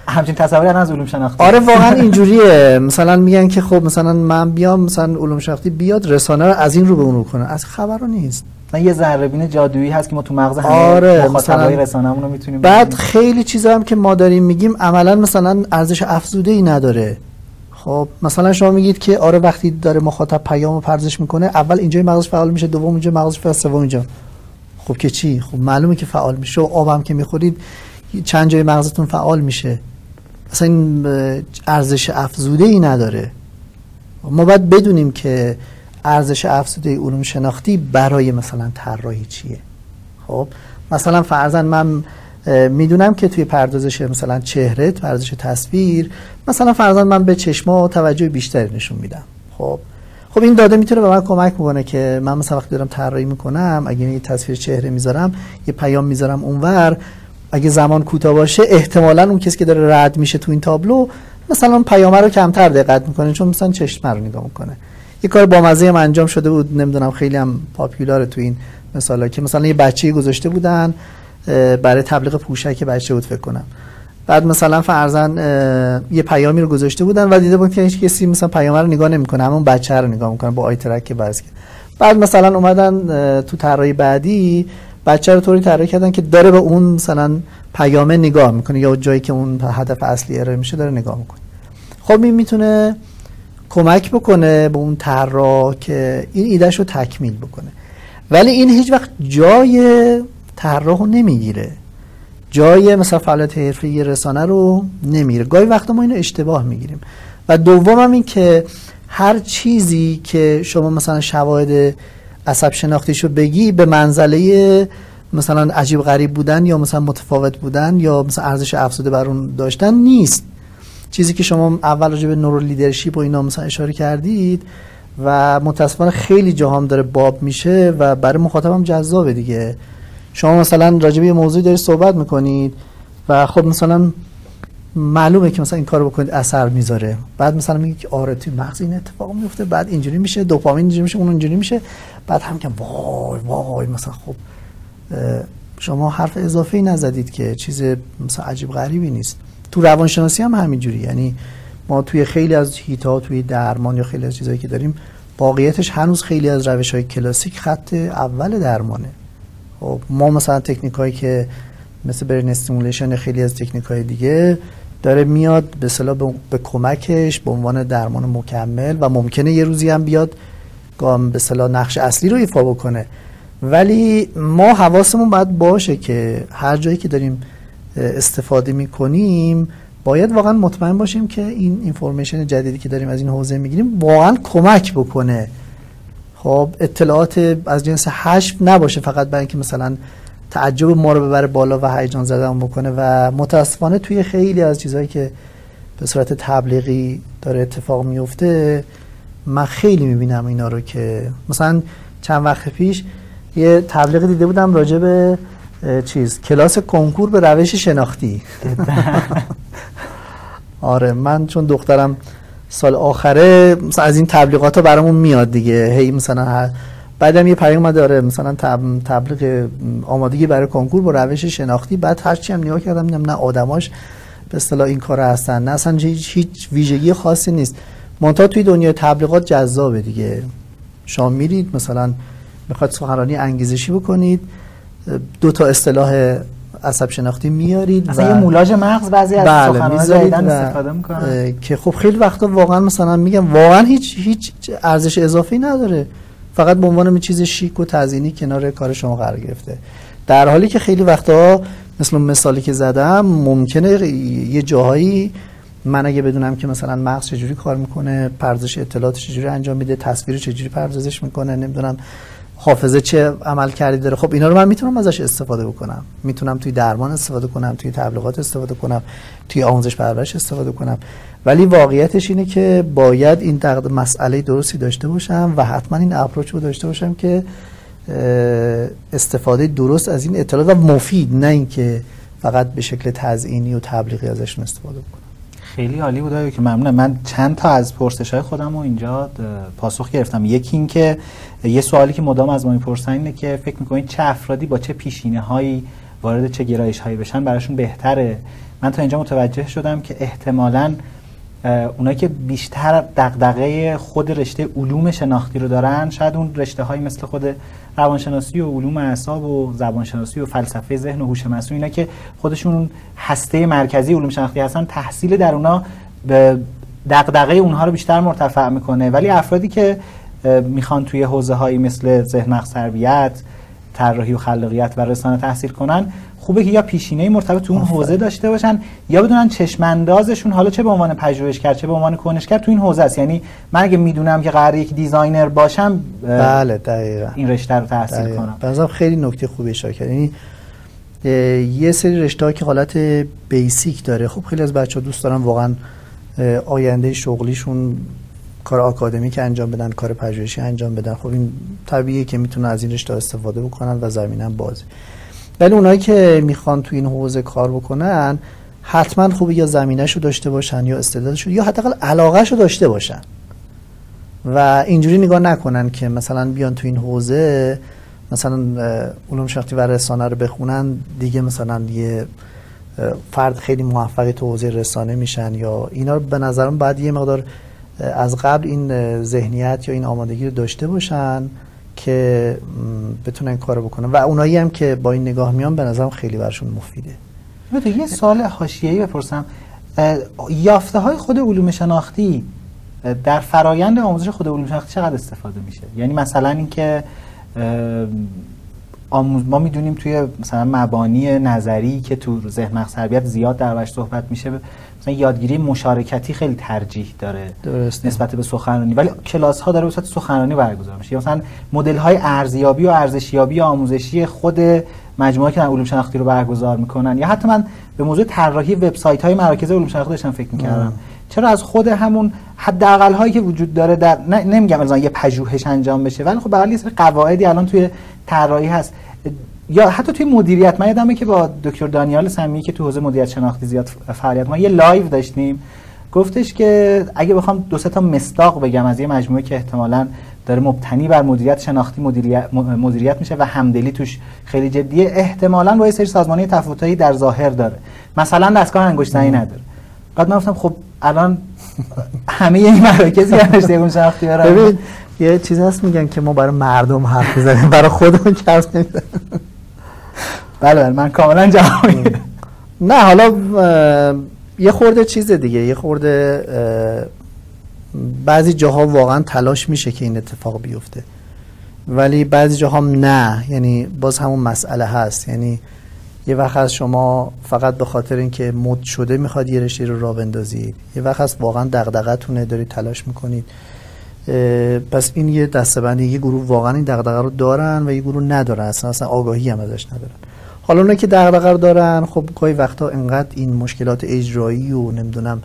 همچین تصوری از علوم شناختی آره [laughs] واقعا اینجوریه. مثلا میگن که خب مثلا من بیام مثلا علوم شناختی بیاد رسانه رو از این رو به اون رو کنه. از خبر نیست. مثلا یه ذره جادویی هست که ما تو مغز همه آره مخاطبای رسانه‌مون رو می‌تونیم بعد خیلی چیزا هم که ما داریم میگیم عملا مثلا ارزش افزوده ای نداره. خب مثلا شما میگید که آره وقتی داره مخاطب پیامو پردازش می‌کنه اول اینجا مغزش فعال میشه دوم اینجا مغزش فعال سوم اینجا. خب که چی؟ خب معلومه که فعال میشه. و آبم که می‌خورید چند جای مغزتون فعال میشه. اصلا این ارزش افزوده ای نداره. ما باید بدونیم که ارزش افزوده علوم شناختی برای مثلا طراحی چیه. خب مثلا فرضاً من می‌دونم که توی پردازش مثلا چهره پردازش تصویر مثلا فرضاً من به چشما توجه بیشتری نشون میدم. خب. خب این داده می‌تونه به من کمک بکنه که من مثلا وقتی دارم طراحی می‌کنم اگه یه تصویر چهره می‌ذارم یه پیام می‌ذارم اونور اگه زمان کوتاه باشه احتمالا اون کسی که داره رد میشه تو این تابلو مثلا اون پیامه رو کمتر دقت می‌کنه چون مثلا چشم رو نگاه می‌کنه. یه کار با مزه هم انجام شده بود نمی‌دونم خیلی هم پاپولاره تو این مثالا که مثلا یه بچه‌ای گذاشته بودن برای تبلیغ پوشک بچه بود فکر کنم. بعد مثلا فرزن یه پیامی رو گذاشته بودن و دیده بود که هیچ کسی مثلا پیام رو نگاه نمی‌کنه همون بچه رو نگاه می‌کنه با آی ترک که بعد مثلا اومدن تو طراحی بعدی بچه رو طوری طراحی کردن که داره به اون مثلا پیامه نگاه می‌کنه یا جایی که اون هدف اصلی ارائه میشه داره نگاه می‌کنه. خب این می‌تونه کمک بکنه به اون طراح که این ایدهش رو تکمیل بکنه. ولی این هیچ وقت جای طراح رو نمی‌گیره. جای مثلا فعالیت حرفی رسانه رو نمیره. گاهی وقتا ما اینو اشتباه می‌گیریم. و دوم هم این که هر چیزی که شما مثلا شواهد عصب شناختیشو بگی به منزله مثلا عجیب غریب بودن یا مثلا متفاوت بودن یا مثلا ارزش افزوده بر اون داشتن نیست. چیزی که شما اول راجع به نورو لیدرشپ و اینا مثلا اشاره کردید و متاسفانه خیلی جاهام داره باب میشه و برای مخاطبم جذابه دیگه. شما مثلا راجع به یه موضوعی دارید صحبت می‌کنید و خب مثلا معلومه که مثلا این کارو بکنید اثر می‌ذاره. بعد مثلا میگه که آره توی مغز این اتفاق میفته بعد اینجوری میشه دوپامین اینجوری میشه اون اینجوری میشه. بعد هم که وای وای مثلا خب شما حرف اضافه ای نزدید که چیز مثلا عجیب غریبی نیست. تو روانشناسی هم همینجوری. یعنی ما توی خیلی از هیتا توی درمان یا خیلی از چیزایی که داریم واقعیتش هنوز خیلی از روش های کلاسیک خط اول درمانه. خب ما مثلا تکنیک هایی که مثل brain stimulation خیلی از تکنیک های دیگه داره میاد به اصطلاح به کمکش به عنوان درمان مکمل و ممکنه یه روزی هم بیاد به اصطلاح نقش اصلی رو ایفا بکنه. ولی ما حواسمون باید باشه که هر جایی که داریم استفاده می‌کنیم باید واقعا مطمئن باشیم که این information جدیدی که داریم از این حوزه می‌گیریم واقعا کمک بکنه. خب اطلاعات از جنس حشف نباشه فقط برای اینکه مثلا تعجب ما رو ببره بالا و هیجان زدن بکنه و متاسفانه توی خیلی از چیزهایی که به صورت تبلیغی داره اتفاق میفته من خیلی می‌بینم اینا رو که مثلا چند وقت پیش یه تبلیغ دیده بودم راجع به چیز کلاس کنکور به روش شناختی. [laughs] [laughs] آره من چون دخترم سال آخره مثلا از این تبلیغات ها برامون میاد دیگه. هی مثلا بعدم یه پیام داره مثلا تبلیغ آمادگی برای کنکور با روش شناختی. بعد هرچی هم نگاه کردم نه آدماش به اصطلاح این کار هستن نه اصلا هیچ, هیچ ویژگی خاصی نیست. منتها توی دنیای تبلیغات جذابه دیگه. شما میرید مثلا می‌خواد سخنرانی انگیزشی بکنید دو تا اصطلاح عصب شناختی میارید مثلا یه مولاژ مغز بعضی از بله سخنرانی استفاده می‌کنن. که خب خیلی وقتا واقعا مثلا میگم واقعا هیچ هیچ ارزش اضافی نداره. فقط به عنوان چیز شیک و تزیینی کنار کار شما قرار گرفته. در حالی که خیلی وقتا مثل مثالی که زدم ممکنه یه جاهایی من اگه بدونم که مثلا مغز چجوری کار می‌کنه پردازش اطلاعات چجوری انجام میده تصویر چجوری پردازش می‌کنه نمی‌دونم حافظه چه عمل کردی داره. خب اینا رو من می‌تونم ازش استفاده بکنم. می‌تونم توی درمان استفاده کنم توی تبلیغات استفاده کنم توی آموزش پرورش استفاده کنم. ولی واقعیتش اینه که باید این دقد مسئله درستی داشته باشم و حتما این اپروچ رو داشته باشم که استفاده درست از این اطلاعات مفید نه اینکه فقط به شکل تزئینی و تبلیغی ازشون استفاده بکنم. خیلی عالی بود که ممنونم. من چند تا از پرسش های خودم رو اینجا پاسخ گرفتم. یکی این که یه سوالی که مدام از ما می‌پرسن اینه که فکر می‌کنید چه افرادی با چه پیشینه هایی وارد چه گرایش هایی بشن براشون بهتره؟ من تا اینجا متوجه شدم که احتمالاً اونایی که بیشتر دغدغه خود رشته علوم شناختی رو دارن شاید اون رشته هایی مثل خود روانشناسی و علوم اعصاب و زبانشناسی و فلسفه ذهن و هوش مصنوعی اینا که خودشون هسته مرکزی علوم شناختی هستن تحصیل در اونا به دغدغه اونها رو بیشتر مرتفع می‌کنه. ولی افرادی که می‌خوان توی حوزه هایی مثل ذهن تربیت طراحی و خلاقیت و رسانه تحصیل کنن خوبه که یا پیشینه مرتبط تو اون حوزه داشته باشن یا بدونن چشم‌اندازشون حالا چه به عنوان پژوهشگر چه به عنوان کنشگر تو این حوزه است. یعنی من اگه می‌دونم که قراره یک designer باشم بله دقیقا. این رشته رو تحصیل کنم. بنظرم خیلی نکته خوبی اشاره کرد یعنی یه سری رشته که حالت basic داره. خب خیلی از بچه ها دوست دارن واقعا آینده شغلیشون کار آکادمیک انجام بدن کار پژوهشی انجام بدن. خب این طبیعیه که می‌تونن از این رشته استفاده بکنن و زمینن بازه ولی اونایی که می‌خوان تو این حوزه کار بکنن حتما خوبه یا زمینهشو داشته باشن یا استعدادشو یا حداقل علاقهشو داشته باشن. و اینجوری نگاه نکنن که مثلا بیان تو این حوزه مثلا علوم شناختی و رسانه رو بخونن دیگه مثلا یه فرد خیلی موفقی تو حوزه رسانه میشن یا اینا رو به نظرم بعد یه مقدار از قبل این ذهنیت یا این آمادگی رو داشته باشن که بتونن کارو بکنن. و اونایی هم که با این نگاه میان به نظرم خیلی برشون مفیده. یه سال حاشیه‌ای بپرسم. یافته های خود علوم شناختی در فرایند آموزش خود علوم شناختی چقدر استفاده میشه؟ یعنی مثلا اینکه ما می‌دونیم توی مثلا مبانی نظری که تو ذهن تربیت زیاد در صحبت میشه مثلا یادگیری مشارکتی خیلی ترجیح داره درست. نسبت به سخنرانی. ولی کلاس ها داره به صورت سخنرانی برگزار میشه. مثلا مدل های ارزیابی و ارزشیابی آموزشی خود مجموعه که علوم شناختی رو برگزار می‌کنن. یا حتی من به موضوع طراحی وبسایت های مراکز علوم شناختی داشتم فکر می‌کردم. چرا از خود همون حداقل هایی که وجود داره در نمیگم مثلا یه پژوهش انجام بشه ولی خب به یه سری قواعدی الان توی طراحی هست. یا حتی توی مدیریت من یادمه که با دکتر دانیال سمی که تو حوزه مدیریت شناختی زیاد فعالیت ما یه live داشتیم. گفتش که اگه بخوام دو سه تا مستاق بگم از یه مجموعه که احتمالاً داره مبتنی بر مدیریت شناختی مدیریت, مدیریت میشه و همدلی توش خیلی جدیه احتمالاً با یه سری سازمانی تفاوتایی در ظاهر داره. مثلا دستگاه انگشتری نداره. بعد من گفتم خب الان [laughs] همه این مراکزی علوم شناختی ببین یه چیز هست میگن که ما برای مردم حرف می‌زنیم برای خودمون حرف بله بله من کاملا جوابی نه حالا یه خورده چیز دیگه یه خورده بعضی جاها واقعا تلاش میشه که این اتفاق بیفته. ولی بعضی جاها نه یعنی باز همون مسئله هست. یعنی یه وقت از شما فقط به خاطر اینکه مد شده می‌خواد یه رشته رو را بندازید. یه وقت از واقعا دغدغتونه دارید تلاش می‌کنید. پس این یه دستبندی یه گروه واقعا این دغدغه رو دارن و یه گروه ندارن. اصلا اصلا آگاهی هم ازش ندارن. حالا اونایی که دغدغه رو دارن خب گاهی وقتا انقدر این مشکلات اجرایی و نمی‌دونم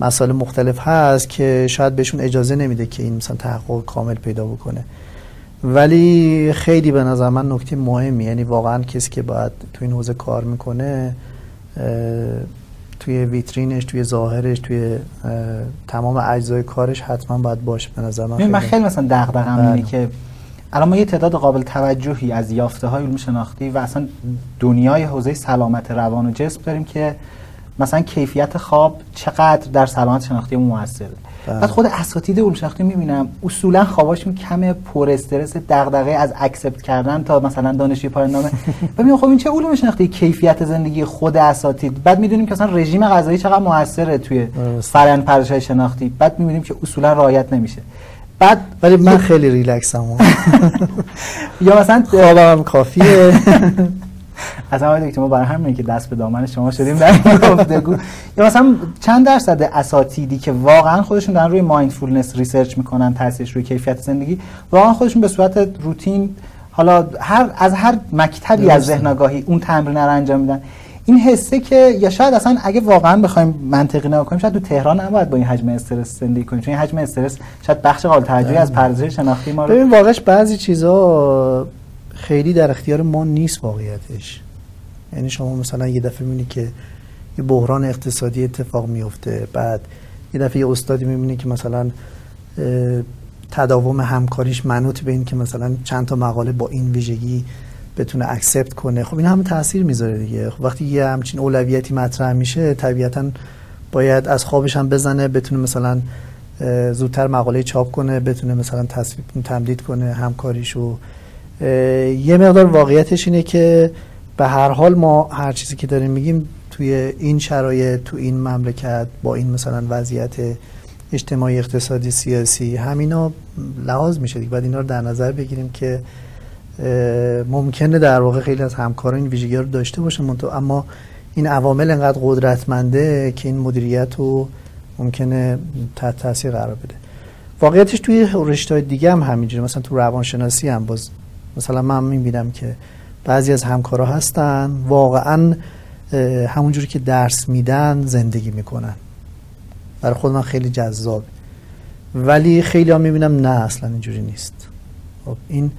مسائل مختلف هست که شاید بهشون اجازه نمیده که این مثلا تحقق کامل پیدا بکنه ولی خیلی به نظر من نکته مهمی یعنی واقعا کسی که باید تو این حوزه کار می‌کنه توی ویترینش توی ظاهرش توی تمام اجزای کارش حتما باید باشه به نظر من خیلی من خیلی مثلا دغدغه‌م اینه بله. که الان ما یه تعداد قابل توجهی از یافته های علوم شناختی و اصلا دنیای حوزه سلامت روان و جسم داریم که مثلا کیفیت خواب چقدر در سلامت شناختی موثره. بله. بعد خود اساتید علوم شناختی می‌بینم اصولا خواباشون کم پر استرس دغدغه از اکسپت کردن تا مثلا دانشجوی پایان نامه. [laughs] ببین خب این چه علوم شناختی کیفیت زندگی خود اساتید؟ بعد می‌دونیم که مثلا رژیم غذایی چقدر موثره توی فرآیند پرورش شناختی. بعد می‌بینیم که اصولا رعایت نمیشه. بعد ولی من خیلی ریلکسم یا مثلا خوابم کافیه. از همه که ما برای همین که دست به دامن شما شدیم در گفتگو. یا مثلا چند درصد اساتیدی که واقعا خودشون دارن روی mindfulness research می‌کنن تاثیرش روی کیفیت زندگی واقعا خودشون به صورت روتین حالا هر از هر مکتبی از ذهن آگاهی اون تمرین رو انجام میدن. این حسه که یا شاید اصلا اگه واقعا بخوایم منطقی نگاه کنیم شاید تو تهران نباید با این حجم استرس زندگی کنیم. چون این حجم استرس شاید بخش قابل توجهی از پردازش شناختی ما رو ببین واقعش بعضی چیزا خیلی در اختیار ما نیست واقعیتش. یعنی شما مثلا یه دفعه می‌بینی که یه بحران اقتصادی اتفاق میفته بعد یه دفعه یه استادی می‌بینی که مثلا تداوم همکاریش منوط به این که مثلا چند تا مقاله با این ویژگی بتونه اکسپت کنه. خب این همه تاثیر می‌ذاره دیگه. خب وقتی یه همچین اولویتی مطرح میشه طبیعتا باید از خوابش هم بزنه بتونه مثلا زودتر مقاله چاپ کنه بتونه مثلا تصویب تمدید کنه همکاریشو. یه مقدار واقعیتش اینه که به هر حال ما هر چیزی که داریم میگیم توی این شرایط تو این مملکت با این مثلا وضعیت اجتماعی اقتصادی سیاسی همینا لحاظ میشه دیگه. بعد اینا رو در نظر بگیریم که ممکنه در واقع خیلی از همکاران این ویژگی رو داشته باشن. اما این عوامل انقدر قدرتمنده که این مدیریت رو ممکنه تحت تاثیر قرار بده. واقعیتش توی رشته دیگه هم همینجوری مثلا تو روانشناسی هم باز مثلا من می‌بینم که بعضی از همکارا هستن واقعا همونجوری که درس میدن زندگی می‌کنن. برای خود من خیلی جذاب ولی خیلی هم می‌بینم نه اصلا اینجوری نیست. خب این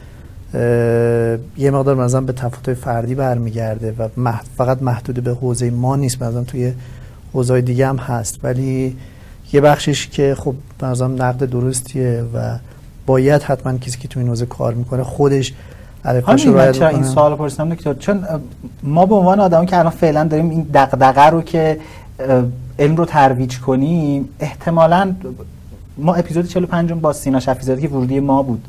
یه مقدار مثلا به تفاوت فردی برمیگرده و فقط محدود به حوزه ما نیست مثلا توی حوزه دیگه هم هست. ولی یه بخشش که خب مثلا نقد درستیه و باید حتما کسی که تو این حوزه کار می‌کنه خودش همین من چرا این سوال پرسیدم دکتر چون ما به عنوان آدمی که الان فعلا داریم این دغدغه رو که علم رو ترویج کنیم احتمالا ما اپیزود 45 با سینا شفیزاده که ورودی ما بود.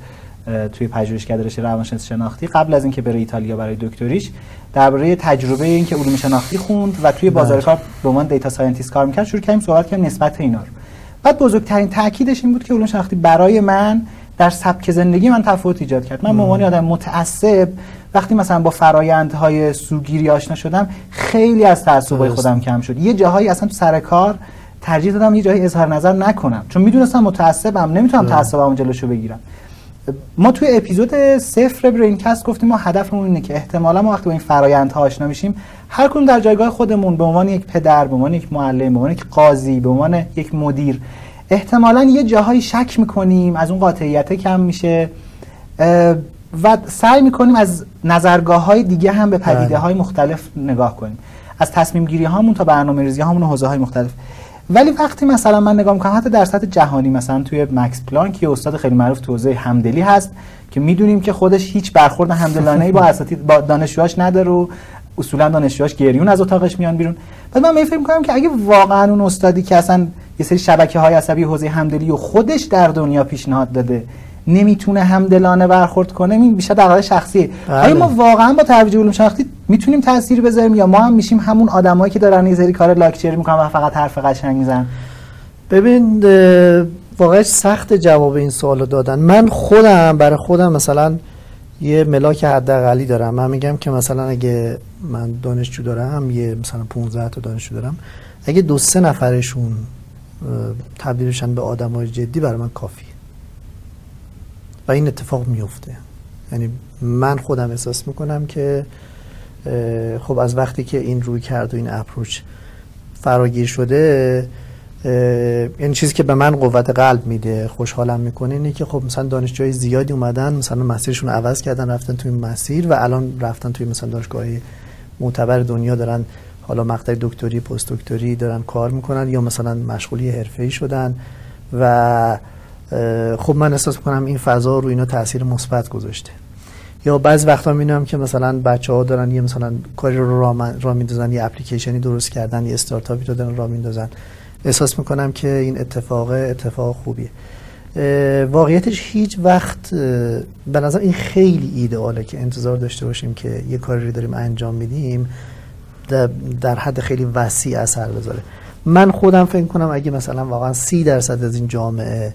توی پژوهشکده رشته روانشناسی شناختی قبل از اینکه بره ایتالیا برای دکتریش درباره تجربه اینکه علوم شناختی خوند و توی بازار بله. کار به عنوان data scientist کار می‌کرد شروع کردیم صحبت کردیم نسبت اینا رو. بعد بزرگترین تاکیدش این بود که علوم شناختی برای من در سبک زندگی من تفاوت ایجاد کرد. من به عنوان آدم متعصب وقتی مثلا با فرایندهای سوگیری آشنا شدم خیلی از تعصبای خودم کم شد. یه جاهایی اصلا تو سر کار ترجیح دادم یه جایی اظهار نظر نکنم. چون می‌دونستم متعصبم نمی‌تونم تعصبم جلوشو بگیرم. ما توی اپیزود صفر برینکست گفتیم ما هدفمون اینه که احتمالا ما وقتی با این فرایندها آشنا میشیم هر کدوم در جایگاه خودمون به عنوان یک پدر به عنوان یک معلم به عنوان یک قاضی به عنوان یک مدیر احتمالا یه جاهایی شک می‌کنیم از اون قاطعیت کم میشه و سعی می‌کنیم از نظرگاه های دیگه هم به پدیده های مختلف نگاه کنیم. از تصمیم گیری هامون تا برنامه ریزی هامون و حوزه های مختلف. ولی وقتی مثلا من نگاه می‌کنم حتی در سطح جهانی مثلا توی مکس پلانک یه استاد خیلی معروف تو حوزه همدلی هست که می‌دونیم که خودش هیچ برخورد همدلانه ای با اساتید با دانشجوهاش نداره و اصولا دانشجوهاش گریون از اتاقش میان بیرون. بعد من فکر می‌کنم که اگه واقعا اون استادی که اصلا یه سری شبکه های عصبی حوزه همدلی و خودش در دنیا پیشنهاد داده نمی‌تونه همدلانه برخورد کنه این بیشتر در حال شخصی بله. آیا ما واقعا با ترویج علوم شناختی می‌تونیم تاثیر بذاریم یا ما هم میشیم همون آدمایی که دارن یه سری کار لاکچری می‌کنن و فقط حرف قشنگ می‌زنن؟ ببین واقعا سخت جواب این سوالو دادن. من خودم برای خودم مثلا یه ملاک حداقلی دارم. من میگم که مثلا اگه من دانشجو دارم یه مثلا 15 تا دانشجو دارم اگه دو سه نفرشون تبدیل بشن به آدمای جدی برای من کافی و این اتفاق میفته. یعنی من خودم احساس می‌کنم که خب از وقتی که این روی کرد و این اپروچ فراگیر شده یعنی چیزی که به من قوت قلب میده خوشحالم می‌کنه اینه که خب مثلا دانشجوی زیادی اومدن مثلا مسیرشون عوض کردن رفتن توی مسیر و الان رفتن توی مثلا دانشگاه معتبر دنیا دارن حالا مقطع دکتری پست دکتری دارن کار می‌کنن یا مثلا مشغولی حرفه‌ای شدن و خب من احساس می‌کنم این فضا رو اینا تاثیر مثبت گذاشته. یا بعض وقتا می‌بینم که مثلا بچه ها دارن یه مثلا کاری رو را, میندازن یه اپلیکیشنی درست کردن یه استارتاپی رو دارن را میندازن. احساس می‌کنم که این اتفاق اتفاق خوبیه. واقعیتش هیچ وقت به نظر این خیلی ایدئاله که انتظار داشته باشیم که یه کاری رو داریم انجام میدیم در حد خیلی وسیع اثر بذاره. من خودم فکر کنم اگه مثلا واقعا سی درصد از این جامعه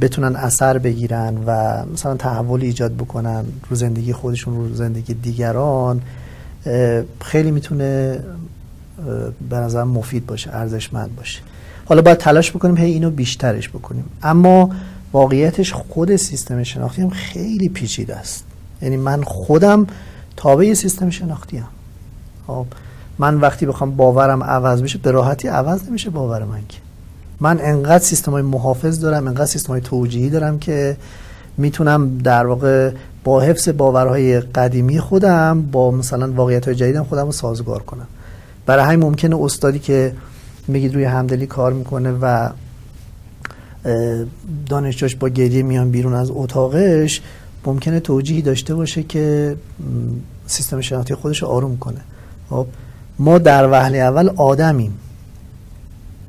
بتونن اثر بگیرن و مثلا تحول ایجاد بکنن رو زندگی خودشون رو زندگی دیگران خیلی می‌تونه به نظر مفید باشه ارزشمند باشه. حالا باید تلاش بکنیم هی اینو بیشترش بکنیم. اما واقعیتش خود سیستم شناختی هم خیلی پیچیده است. یعنی من خودم تابع سیستم شناختی هم خب من وقتی بخوام باورم عوض بشه به راحتی عوض نمیشه باور من که. من انقدر سیستم های محافظ دارم انقدر سیستم های توجیهی دارم که می‌تونم در واقع با حفظ باورهای قدیمی خودم با مثلا واقعیت های جدیدم خودم رو سازگار کنم. برای همین ممکنه استادی که میگید روی همدلی کار می‌کنه و دانشجوش با گریه میان بیرون از اتاقش ممکنه توجیهی داشته باشه که سیستم شناختی خودش آروم کنه. خب ما در وهله اول آدمیم.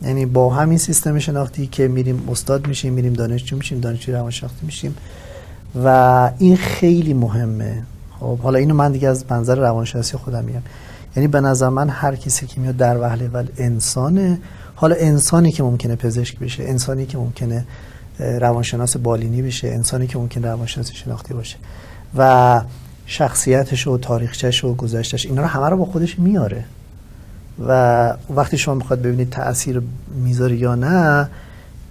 یعنی با همین سیستم شناختی که میریم استاد میشیم میریم دانشجو میشیم دانشجو روانشناختی میشیم. و این خیلی مهمه. خب حالا اینو من دیگه از منظر روانشناسی خودم میگم. یعنی به نظر من هر کسی که میاد در وهله اول انسانه. حالا انسانی که ممکنه پزشک بشه انسانی که ممکنه روانشناس بالینی بشه انسانی که ممکنه روانشناسی شناختی باشه. و شخصیتش و تاریخچش و گذشتش اینا رو همه رو با خودش میاره. و وقتی شما می‌خواد ببینید تاثیر می‌ذاره یا نه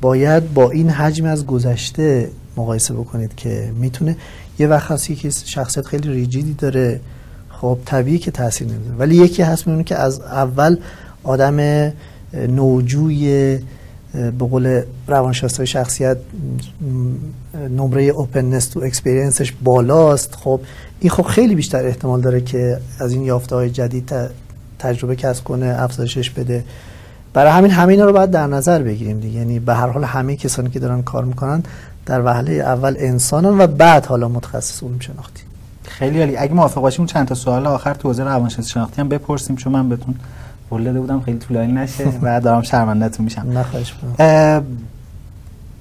باید با این حجم از گذشته مقایسه بکنید که می‌تونه. یه وقت هستی که شخصیت خیلی rigid ی داره. خب طبیعی که تاثیر نمی‌ذاره. ولی یکی هست میونه که از اول آدم نوجویی به قول روانشناسای شخصیت نمره openness to experience ش بالاست. خب این خب خیلی بیشتر احتمال داره که از این یافته های جدید تجربه کسب کنه افزایشش بده. برای همین همه رو باید در نظر بگیریم دیگه. یعنی به هر حال همه کسانی که دارن کار می‌کنن در وهله اول انسانن و بعد حالا متخصص علوم شناختی. خیلی عالی. اگه موافق باشیم چند تا سوال آخر تو حوزه روانشناسی شناختی هم بپرسیم چون من بهتون قول بودم خیلی طولانی نشه [laughs] و دارم شرمندهتون میشم. نخواهش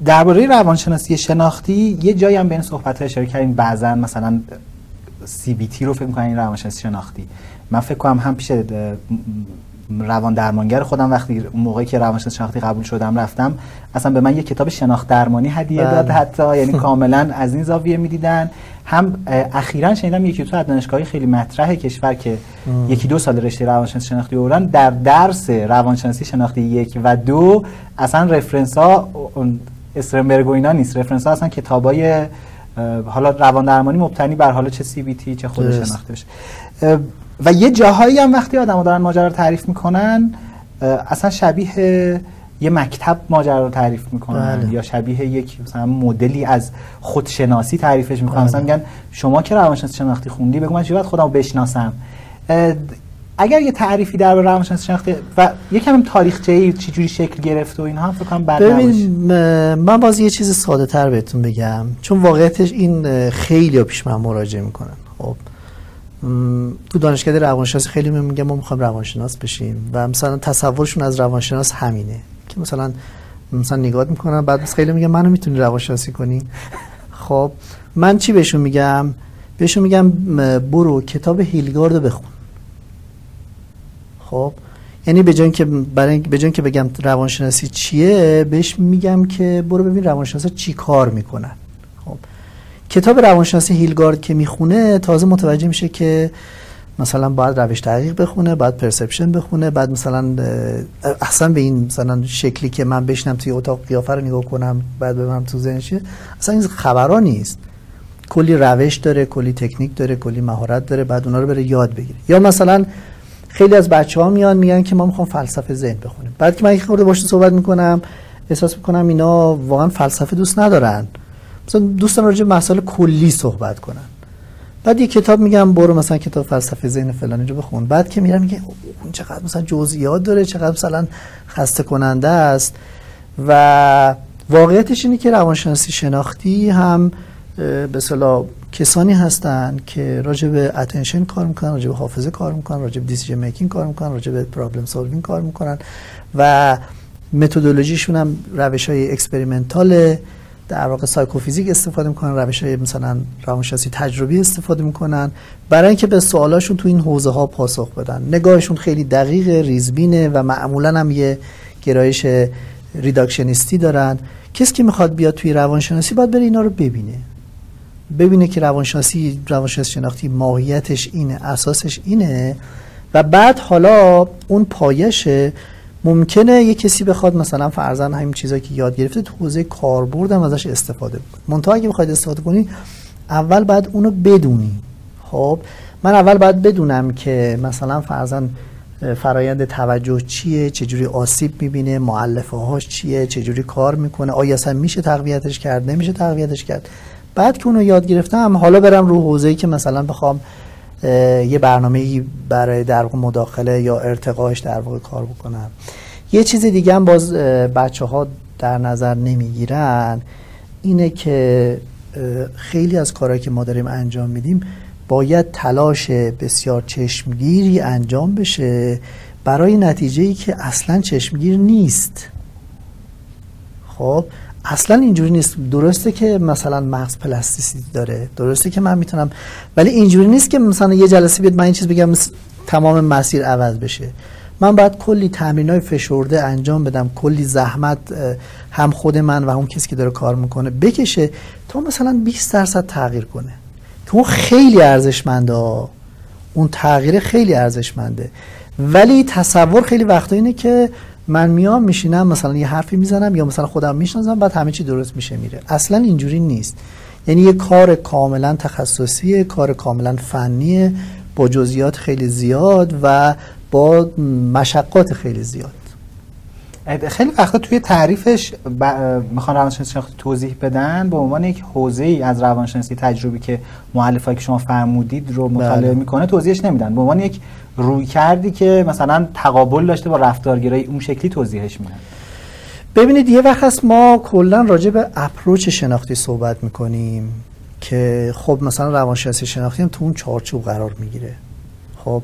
درباره روانشناسی شناختی یه جایی هم بین صحبت اشاره کردیم بعضا مثلا سی بی تی رو فکر می‌کنن روانشناسی شناختی. من فکر کنم هم پیش روان درمانگر خودم وقتی اون موقعی که روانشناس شناختی قبول شدم رفتم اصلا به من یه کتاب شناخت درمانی هدیه بله. داد حتی یعنی [laughs] کاملا از این زاویه می‌دیدن. هم اخیرا شنیدم یکی تو از دانشگاهی خیلی مطرح کشور که یکی دو سال رشته روانشناسی شناختی بردن در درس روانشناسی شناختی یک و دو اصلا رفرنس ها استرنبرگ و اینا نیست. رفرنس ها اصلا کتابای حالا روان درمانی مبتنی بر حالا چه سی بی تی چه خود شناخته بشه. و یه جاهایی هم وقتی آدم دارن ماجرا رو تعریف می‌کنن اصلا شبیه یه مکتب ماجرا رو تعریف می‌کنن بله. یا شبیه یک مثلا مدلی از خودشناسی تعریفش می‌کنن. بله. مثلا میگن شما که روانشناسی شناختی خوندی بگو من چی باید خودم بشناسم. اگر یه تعریفی در روانشناسی شناختی و یکم تاریخچه‌ای چه جوری شکل گرفته و اینها هم فکر کنم بد ببین من باز یه چیز ساده تر بهتون بگم چون واقعیتش این خیلی پیش من مراجعه می‌کنن خب؟ تو دانشکده روانشناسی خیلی میگم ما می‌خوایم روانشناس بشیم و مثلا تصورشون از روانشناس همینه که مثلا مثلا نگاه می‌کنن بعد خیلی میگم منو می‌تونی روانشناسی کنی؟ [laughs] خب من چی بهشون میگم؟ بهشون میگم برو کتاب هیلگارد بخون. خب یعنی به جای که برای به که بگم روانشناسی چیه بهش میگم که برو ببین روانشناسا چی کار می‌کنن. کتاب روانشناسی هیلگارد که می‌خونه تازه متوجه میشه که مثلا باید روش تحقیق بخونه بعد پرسپشن بخونه بعد مثلا اصلا به این مثلا شکلی که من بشنم توی اتاق قیافه رو نگاه کنم بعد ببینم تو ذهنش اصلا این خبرا نیست. کلی روش داره کلی تکنیک داره کلی مهارت داره بعد اونا رو بره یاد بگیره. یا مثلا خیلی از بچه ها میان میگن که ما می‌خوام فلسفه ذهن بخونیم. بعد که من یک خورده باشون صحبت می‌کنم احساس می‌کنم اینا واقعا فلسفه دوست ندارن. مثلا دوستان راجع مسائل کلی صحبت کنن. بعد یه کتاب میگم برو مثلا کتاب فلسفه ذهن فلانی رو بخون. بعد که میرم میگه اون چقدر مثلا جزئیات داره چقدر مثلا خسته کننده است. و واقعیتش اینه که روانشناسی شناختی هم به صلاح کسانی هستن که راجع به attention کار می‌کنن راجع به حافظه کار می‌کنن راجع به decision making کار می‌کنن راجع به problem solving کار می‌کنن. و متدولوژیشون هم روش های experimental در واقع سایکوفیزیک استفاده می‌کنن روش های مثلا روانشناسی تجربی استفاده می‌کنن. برای اینکه به سوالاشون تو این حوزه ها پاسخ بدن. نگاهشون خیلی دقیق ریزبینه و معمولا هم یه گرایش reductionist ی دارن. کسی که می‌خواد بیاد توی روانشناسی باید بره اینا رو ببینه. ببینه که روانشناسی روانشناسی شناختی ماهیتش اینه اساسش اینه. و بعد حالا اون پایشه ممکنه یه کسی بخواد مثلا فرزن همین چیزایی که یاد گرفته تو حوزه کاربرد هم ازش استفاده بکنه. منتها اگه بخواید استفاده کنی اول بعد اونو بدونی. خب من اول باید بدونم که مثلا فرزن فرایند توجه چیه چجوری آسیب می‌بینه معلفه هاش چیه چجوری کار می‌کنه آیا اصلا میشه تقویتش کرد نمیشه تقویتش کرد. بعد که اونو یاد گرفتم حالا برم رو حوزه‌ای که مثلا بخوام یه برنامه برای در مداخله یا ارتقاش در واقع کار بکنم. یه چیز دیگه هم باز بچه ها در نظر نمی‌گیرن اینه که خیلی از کارهایی که ما داریم انجام میدیم باید تلاش بسیار چشمگیری انجام بشه برای نتیجه ای که اصلا چشمگیر نیست. خب؟ اصلا اینجوری نیست. درسته که مثلا مغز پلاستیسیتی داره. درسته که من می‌تونم ولی اینجوری نیست که مثلا یه جلسه بیاد من این چیز بگم تمام مسیر عوض بشه. من باید کلی تمرین های فشرده انجام بدم. کلی زحمت هم خود من و اون کسی که داره کار می‌کنه بکشه تا مثلا 20 درصد تغییر کنه. که اون خیلی ارزشمنده اون تغییر خیلی ارزشمنده. ولی تصور خیلی وقتا اینه که من میام میشینم مثلا یه حرفی می‌زنم یا مثلا خودم می‌شناسم بعد همه چی درست میشه میره. اصلا اینجوری نیست. یعنی یه کار کاملا تخصصی کار کاملا فنیه با جزئیات خیلی زیاد و با مشقات خیلی زیاد. خیلی وقتا توی تعریفش ب... می‌خوان روانشناسی توضیح بدن به عنوان یک حوزه ای از روانشناسی تجربی که مؤلفه‌ای که شما فرمودید رو مطالعه بله. می‌کنه توضیحش نمیدن. به عنوان یک روی کردی که مثلا تقابل داشته با رفتارگرایی اون شکلی توضیحش میدن. ببینید یه وقت هست ما کلا راجع به اپروچ شناختی صحبت می‌کنیم که خب مثلا روانشناسی شناختی هم تو اون چارچوب قرار می‌گیره. خب؟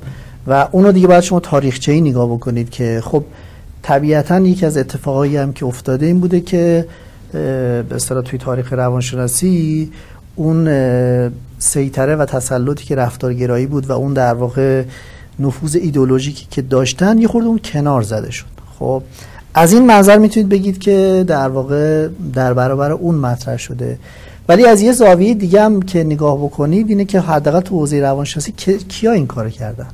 و اونو دیگه باید شما تاریخچه ای نگاه بکنید که خب طبیعتا یکی از اتفاقایی هم که افتاده این بوده که به اصطلاح توی تاریخ روانشناسی اون سیطره و تسلطی که رفتارگرایی بود و اون در واقع نفوذ ایدولوژیکی که داشتن یه خورده اون کنار زده شد. خب از این منظر می‌تونید بگید که در واقع در برابر اون مطرح شده. ولی از یه زاویه دیگه هم که نگاه بکنید اینه که حداقل تو حوزه روانشناسی کیا این کار کردن؟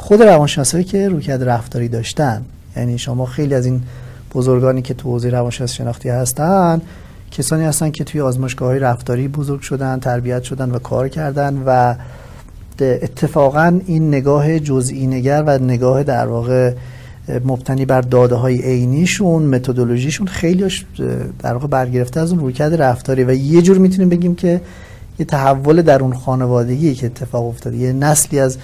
خود روانشناسایی که رویکرد رفتاری داشتن یعنی شما خیلی از این بزرگانی که تو حوزه روانشناسی شناختی هستن کسانی هستن که توی آزمایشگاه رفتاری بزرگ شدن تربیت شدن و کار کردن و اتفاقا این نگاه جزئی نگر و نگاه در واقع مبتنی بر داده های عینیشون متدولوژیشون خیلی در واقع برگرفته از اون رویکرد رفتاری و یه جور می‌تونیم بگیم که یه تحول در اون خانوادگی که اتفاق افتاده یه نسلی از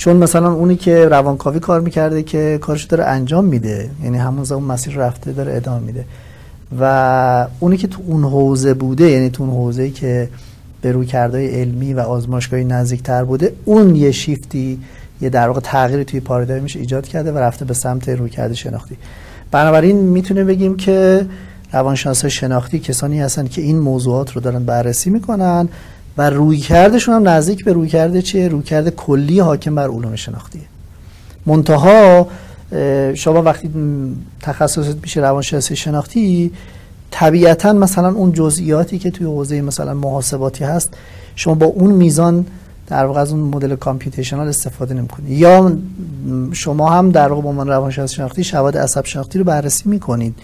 چون مثلا اونی که روانکاوی کار می‌کرده که کارش داره انجام میده یعنی همون اون مسیر رفته داره ادامه میده. و اونی که تو اون حوزه بوده یعنی تو اون حوزه که به روی علمی و آزمایشگاهی نزدیکتر بوده اون یه شیفتی یه در واقع تغییری توی پارادایمش ایجاد کرده و رفته به سمت رویکرد شناختی. بنابراین می‌تونه بگیم که روانشناس شناختی کسانی هستن که این موضوعات رو دارن بررسی می‌کنن و رویکردشون هم نزدیک به رویکرد چیه؟ رویکرد کلی حاکم بر علوم شناختیه منتها شما وقتی تخصصت میشه روانشناسی شناختی طبیعتا مثلا اون جزئیاتی که توی حوزه مثلا محاسباتی هست شما با اون میزان در واقع از اون مدل کامپیوتیشنال استفاده نمی‌کنید یا شما هم در واقع به عنوان روانشناس شناختی شواهد عصب شناختی رو بررسی می‌کنید.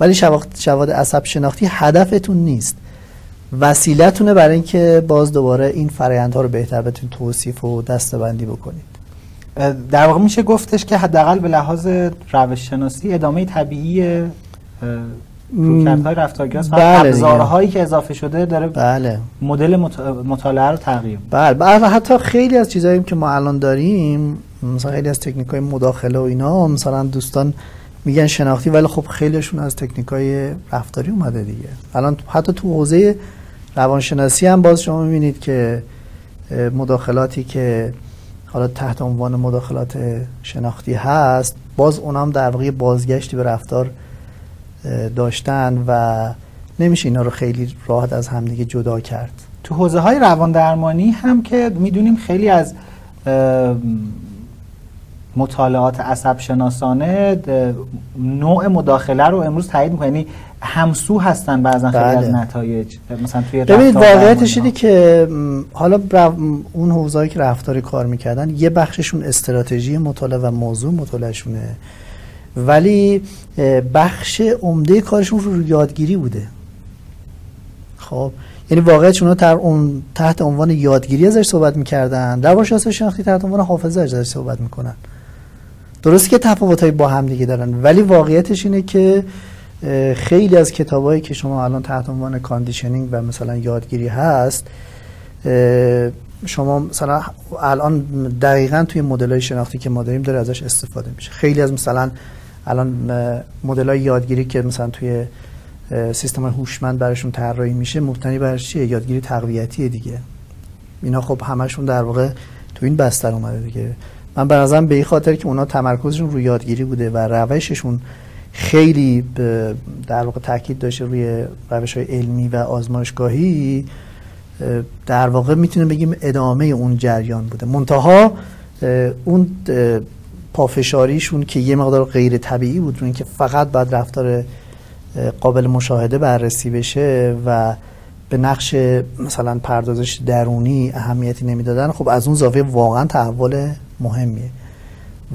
ولی شواهد عصب شناختی هدفتون نیست. وسیلتونه برای اینکه باز دوباره این فرآیندها رو بهتر بتونید توصیف و دستبندی بکنید. در واقع میشه گفتش که حداقل به لحاظ روش شناسی ادامه طبیعی رویکردهای است بله ابزارهایی که اضافه شده داره بله. مدل مطالعه رو تغییر بله بله حتی خیلی از چیزایی که ما الان داریم مثلا خیلی از تکنیک های مداخله و اینا مثلا دوستان میگن شناختی ولی خب خیلیشون از تکنیک های رفتاری اومده دیگه. الان حتی تو حوزه روانشناسی هم باز شما می‌بینید که مداخلاتی که حالا تحت عنوان مداخلات شناختی هست باز اونام در واقع بازگشتی به رفتار داشتن و نمیشه اینا رو خیلی راحت از همدیگه جدا کرد. تو حوزه های روان درمانی هم که می‌دونیم خیلی از مطالعات عصب شناسانه نوع مداخله رو امروز تایید می‌کنه. یعنی همسو هستن بعضا خیلی از بله. نتایج. مثلا توی ببینید واقعیتش اینه که حالا اون حوزه‌ای که رفتاری کار می‌کردن یه بخششون استراتژی مطالعه و موضوع مطالعهشونه. ولی بخش عمده کارشون رو یادگیری بوده. خب یعنی واقعیت اونا تر اون تحت عنوان یادگیری ازش صحبت می‌کردن. روانشناسی شناختی تحت عنوان حافظه ازش صحبت می‌کنن. درست که تفاوت‌های با هم دیگه دارن ولی واقعیتش اینه که خیلی از کتابایی که شما الان تحت عنوان conditioning و مثلا یادگیری هست شما مثلا الان دقیقا توی مدل شناختی که ما داریم داره ازش استفاده میشه. خیلی از مثلا الان مدل های یادگیری که مثلا توی سیستم هوشمند براشون طراحی میشه مبتنی بر چیه؟ یادگیری تقویتی دیگه. اینا خب همشون در واقع تو این بستر اومده دیگه. من به نظرم به این خاطر که اونا تمرکزشون روی یادگیری بوده و روششون خیلی در واقع تاکید داشته روی روش های علمی و آزمایشگاهی در واقع می‌تونه بگیم ادامه اون جریان بوده. منتها اون پافشاریشون که یه مقدار غیر طبیعی بود رو اینکه فقط باید رفتار قابل مشاهده بررسی بشه و به نقش مثلا پردازش درونی اهمیتی نمی‌دادن خب از اون زاویه واقعا تحول مهمیه.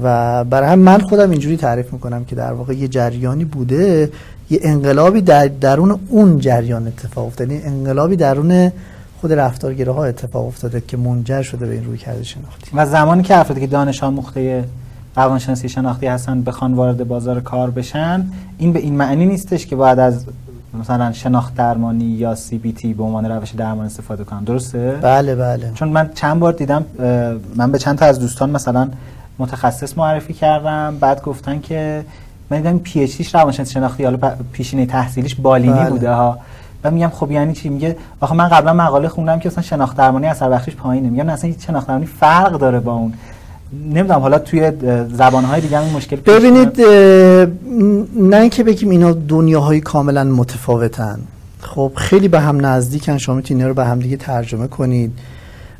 و برای هم من خودم اینجوری تعریف می‌کنم که در واقع یه جریانی بوده یه انقلابی در درون اون جریان اتفاق افتاده. یعنی انقلابی درون خود رفتارگیره ها اتفاق افتاده که منجر شده به این روی کرده شناختی. و زمانی که افرادی که دانش آموخته روانشناسی شناختی هستن بخوان وارد بازار کار بشن این به این معنی نیستش که باید از مثلا شناخت درمانی یا سی بی تی به عنوان روش درمان استفاده کنم درسته؟ بله بله. چون من چند بار دیدم من به چند تا از دوستان مثلا متخصص معرفی کردم. بعد گفتن که من دیدم پی اچ دیش روانشناسی شناختی حالا پیشینه تحصیلیش بالینی بله. بوده ها. و میگم خب یعنی چی؟ میگه آخه من قبلا مقاله خوندم که اصلا شناخت درمانی اثر بخشش پایینه. میگم اصلا شناخت درمانی فرق داره با اون. نمی‌دونم حالا توی زبانهای دیگه این مشکل ببینید نه اینکه بگیم اینا دنیاهای کاملا متفاوتن. خب خیلی به هم نزدیکن. شما می‌تونید رو به هم دیگه ترجمه کنید.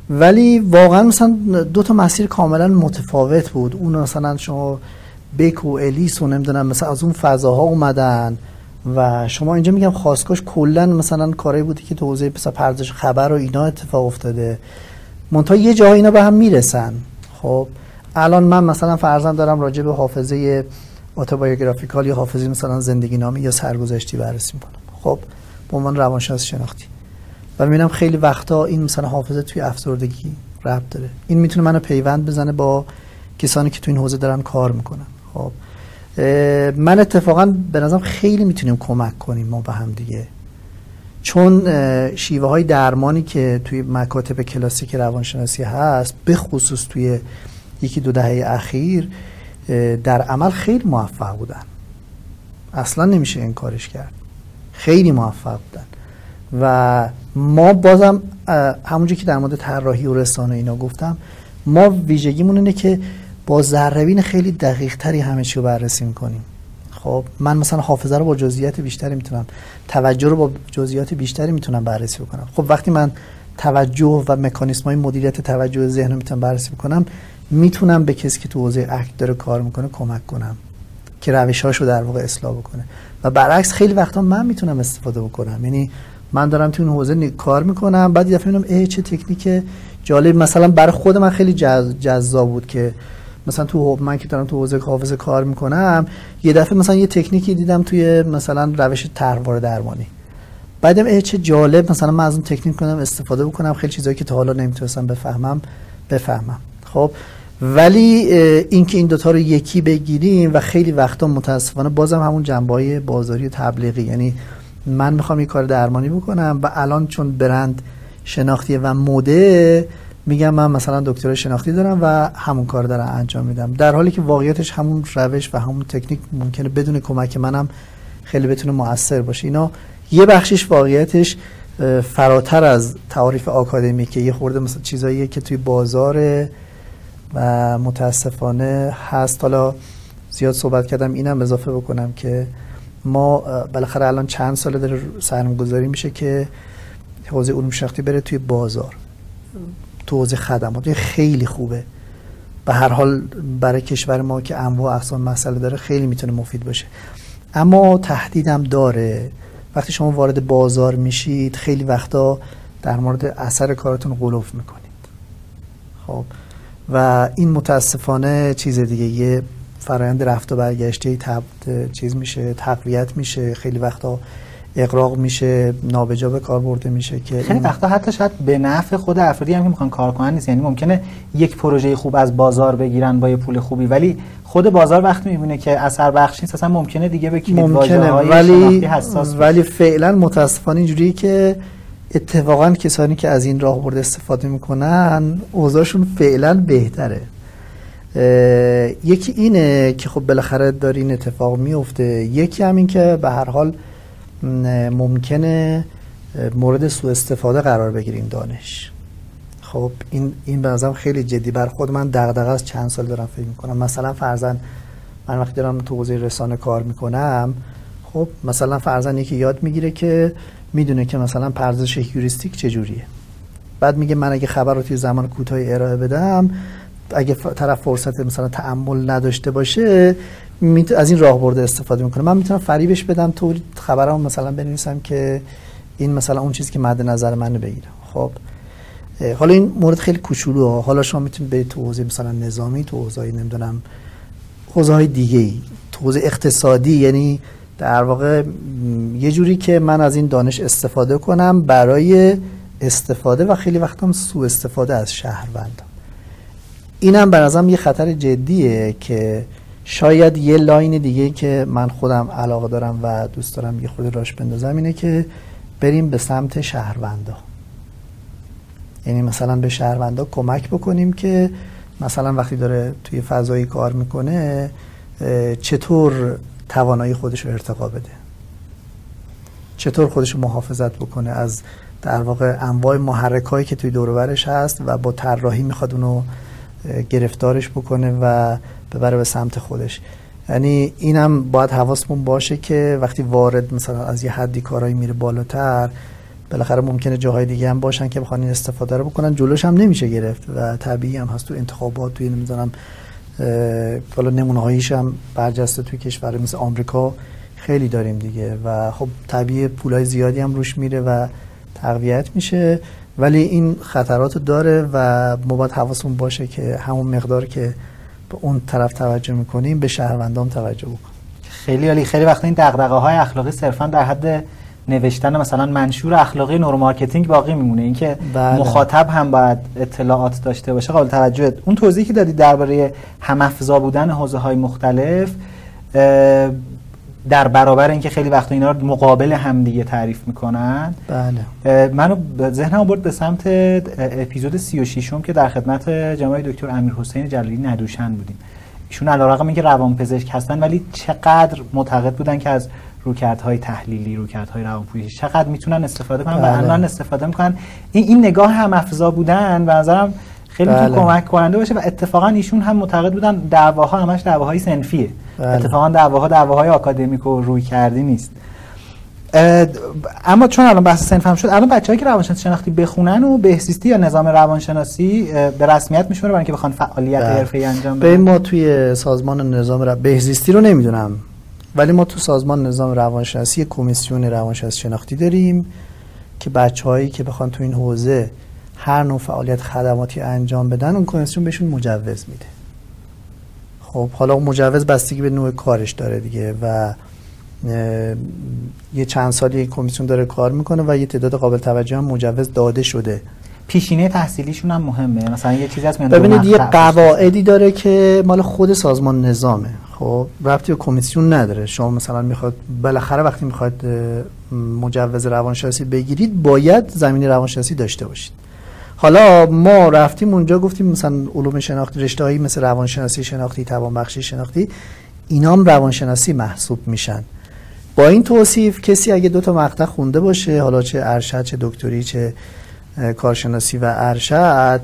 ولی واقعا مثلا دو تا مسیر کاملا متفاوت بود. اون مثلا شما بیک و الیس و نمی‌دونم مثلا از اون فضاها اومدن و شما اینجا میگم خواستگاش کلا مثلا کاری بودی که تو حوزه پردازش خبر و اینا اتفاق افتاده. منتها یه جایی اینا به هم می‌رسن. خب الان من مثلا فرزن دارم راجع به حافظه اتوبایوگرافیکال یا حافظه مثلا زندگی نامی یا سرگذشتی بررسی می‌کنم. خب به عنوان روانشناس شناختی. و می‌بینم خیلی وقتا این مثلا حافظه توی افسردگی ربط داره. این می‌تونه منو پیوند بزنه با کسانی که تو این حوزه دارن کار می‌کنن. خب من اتفاقا به نظرم خیلی می‌تونیم کمک کنیم ما به هم دیگه. چون شیوه های درمانی که توی مکاتب کلاسیک روانشناسی هست به خصوص توی یکی دو دهه اخیر در عمل خیلی موفق بودن. اصلا نمیشه این کارش کرد. خیلی موفق بودن. و ما بازم همونجا که در مورد طراحی و رسانه اینا گفتم ما ویژگیمون اینه که با ذرهبین خیلی دقیق تری همه چی رو بررسی می‌کنیم. خب من مثلا حافظه رو با جزئیات بیشتری می‌تونم توجه رو با جزئیات بیشتری می‌تونم بررسی بکنم. خب وقتی من توجه و مکانیسم های مدیریت توجه ذهن رو می‌تونم بررسی بکنم می‌تونم به کسی که تو حوزه اکت داره کار می‌کنه کمک کنم که روش رو در واقع اصلاح بکنه. و برعکس خیلی وقتا من می‌تونم استفاده بکنم. یعنی من دارم تو این حوزه کار می‌کنم. بعد یه دفعه می‌بینم چه تکنیک جالب. مثلا برای خود من خیلی جذاب بود که مثلا تو من که دارم تو حوزه حافظه کار می‌کنم یه دفعه مثلا یه تکنیکی دیدم توی مثلا روش طرحواره درمانی. بعدم ای چه جالب. مثلا من از اون تکنیک کنم استفاده بکنم. خیلی چیزایی که تا حالا نمی‌تونستم بفهمم بفهمم. خب؟ ولی اینکه این دوتا رو یکی بگیریم و خیلی وقتا متاسفانه بازم همون جنبه بازاری و تبلیغی. یعنی من می‌خوام یه کار درمانی بکنم و الان چون برند شناختیه و مده میگم من مثلا دکتر شناختی دارم و همون کار دارم انجام میدم. در حالی که واقعیتش همون روش و همون تکنیک ممکنه بدون کمک منم خیلی بتونه موثر باشه. اینا یه بخشش واقعیتش فراتر از تعاریف آکادمی که یه خورده مثلا چیزاییه که توی بازار و متاسفانه هست. حالا زیاد صحبت کردم اینم اضافه بکنم که ما بالاخره الان چند ساله داره سرم گذاری میشه که حوزه علوم شناختی بره توی بازار. تو حوزه خدمات. خیلی خوبه. به هر حال برای کشور ما که انواع اقسام مسئله داره خیلی می‌تونه مفید باشه. اما تهدیدم داره. وقتی شما وارد بازار میشید خیلی وقتا در مورد اثر کارتون غلوف می‌کنید. خب. و این متاسفانه چیز دیگه یه فرایند رفت و برگشته تب... چیز میشه تقویت میشه خیلی وقتا اقراق میشه نابجا به کار برده میشه که خیلی وقتا حتی شاید به نفع خود افرادی هم که می‌خوان کار کنن نیست. یعنی ممکنه یک پروژه خوب از بازار بگیرن با یه پول خوبی ولی خود بازار وقتی می‌بینه که اثر بخش نیست اصلا ممکنه دیگه به کلید ممکنه ولی حساس ولی فعلا متاسفانه اینجوریه که اتفاقا کسانی که از این راه برده استفاده می‌کنن اوضاعشون فعلا بهتره. یکی اینه که خب بالاخره داره این اتفاق میفته. یکی هم این که به هر حال ممکنه مورد سوء استفاده قرار بگیریم دانش. خب این این به خیلی جدی. بر خود من دغدغه از چند سال دارم فکر می‌کنم. مثلا فرزن من وقتی دارم تو حوزه رسانه کار می‌کنم خب مثلا فرزن یکی یاد می‌گیره که می‌دونه که مثلا پردازش هیوریستیک چجوریه. بعد میگه من اگه خبر رو توی زمان کوتاهی ارائه بدم اگه طرف فرصت مثلا تعمل نداشته باشه از این راه برده استفاده می‌کنه. من می‌تونم فریبش بدم تو خبرام مثلا بنویسم که این مثلا اون چیزی که مد نظر منو بگیرم خب حالا این مورد خیلی کوچولو حالا شما می‌تونید به تو حوزه مثلا نظامی تو حوزه نمی‌دونم حوزه های دیگه ای تو حوزه اقتصادی یعنی در واقع یه جوری که من از این دانش استفاده کنم برای استفاده و خیلی وقتم سوء استفاده از شهروندان اینم به نظرم یه خطر جدیه که شاید یه لاین دیگه که من خودم علاقه دارم و دوست دارم یه خود راش بندازم اینه که بریم به سمت شهروندا. یعنی مثلا به شهروندا کمک بکنیم که مثلا وقتی داره توی فضایی کار می‌کنه چطور توانایی خودش رو ارتقا بده؟ چطور خودش رو محافظت بکنه؟ از در واقع انواع محرک که توی دورورش هست و با طراحی می‌خواد اونو گرفتارش بکنه و ببره به سمت خودش. یعنی اینم باید حواسمون باشه که وقتی وارد مثلا از یه حدی کارایی میره بالاتر بالاخره ممکنه جاهای دیگه هم باشن که بخوان این استفاده رو بکنن. جلوش هم نمیشه گرفت و طبیعی هم هست تو انتخابات توی نمی‌دونم حالا نمونه هاییش هم برجسته توی کشور مثل آمریکا خیلی داریم دیگه. و خب طبیعی پولای زیادی هم روش میره و تقویت میشه. ولی این خطرات داره و ما باید حواسمون باشه که همون مقدار که به اون طرف توجه می‌کنیم به شهروندان توجه بکنیم. خیلی عالی. خیلی وقت این دغدغه های اخلاقی صرفا در حد نوشتن مثلا منشور اخلاقی neuromarketing باقی میمونه. اینکه بله. مخاطب هم باید اطلاعات داشته باشه. قابل توجه. اون توضیحی که دادی درباره هم افزا بودن حوزه های مختلف در برابر اینکه خیلی وقت اینا رو مقابل همدیگه تعریف می‌کنن. بله. منو ذهنم برد به سمت اپیزود 36 م که در خدمت جناب دکتر امیر حسین جلالی ندوشن بودیم. ایشون علیرغم اینکه روانپزشک هستن ولی چقدر معتقد بودن که از رویکردهای تحلیلی رویکردهای روانپزشکی چقدر می‌تونن استفاده کنن بله. و الان استفاده می‌کنن. این این نگاه هم افزا بودن و نظرم خیلی بله. کمک کننده باشه و اتفاقا ایشون هم معتقد بودن دعواها همش دعواهای سنفیه بله. اتفاقا دعواها دعواهای آکادمیک و روی کردی نیست اما چون الان بحث سنف هم شد الان بچه‌ای که روانشناسی شناختی بخونن و بهزیستی یا نظام روانشناسی به رسمیت میشونه برای اینکه بخوان فعالیت بله. حرفه‌ای انجام بدن ما توی سازمان نظام ر... بهزیستی رو نمی‌دونم ولی ما تو سازمان نظام روانشناسی کمیسیون روانشناسی شناختی داریم که بچه‌هایی که بخوان تو این حوزه هر نوع فعالیت خدماتی انجام بدن اون کمیسیون بهشون مجوز میده. خب حالا اون مجوز بستگی به نوع کارش داره دیگه و یه چند سالی کمیسیون داره کار می‌کنه و یه تعداد قابل توجه هم مجوز داده شده. پیشینه تحصیلیشون هم مهمه. مثلا یه چیزی هست ببینید یه قواعدی داره که مال خود سازمان نظامه. خب ربطی به کمیسیون نداره. شما مثلا می‌خواد بالاخره وقتی می‌خواد مجوز روانشناسی بگیرید باید زمین روانشناسی داشته باشید. حالا ما رفتیم اونجا گفتیم مثلا علوم شناختی رشته مثل روانشناسی شناختی توانبخشی شناختی اینا هم روانشناسی محسوب میشن. با این توصیف کسی اگه دو تا مقطع خونده باشه حالا چه ارشد چه دکتری چه کارشناسی و ارشد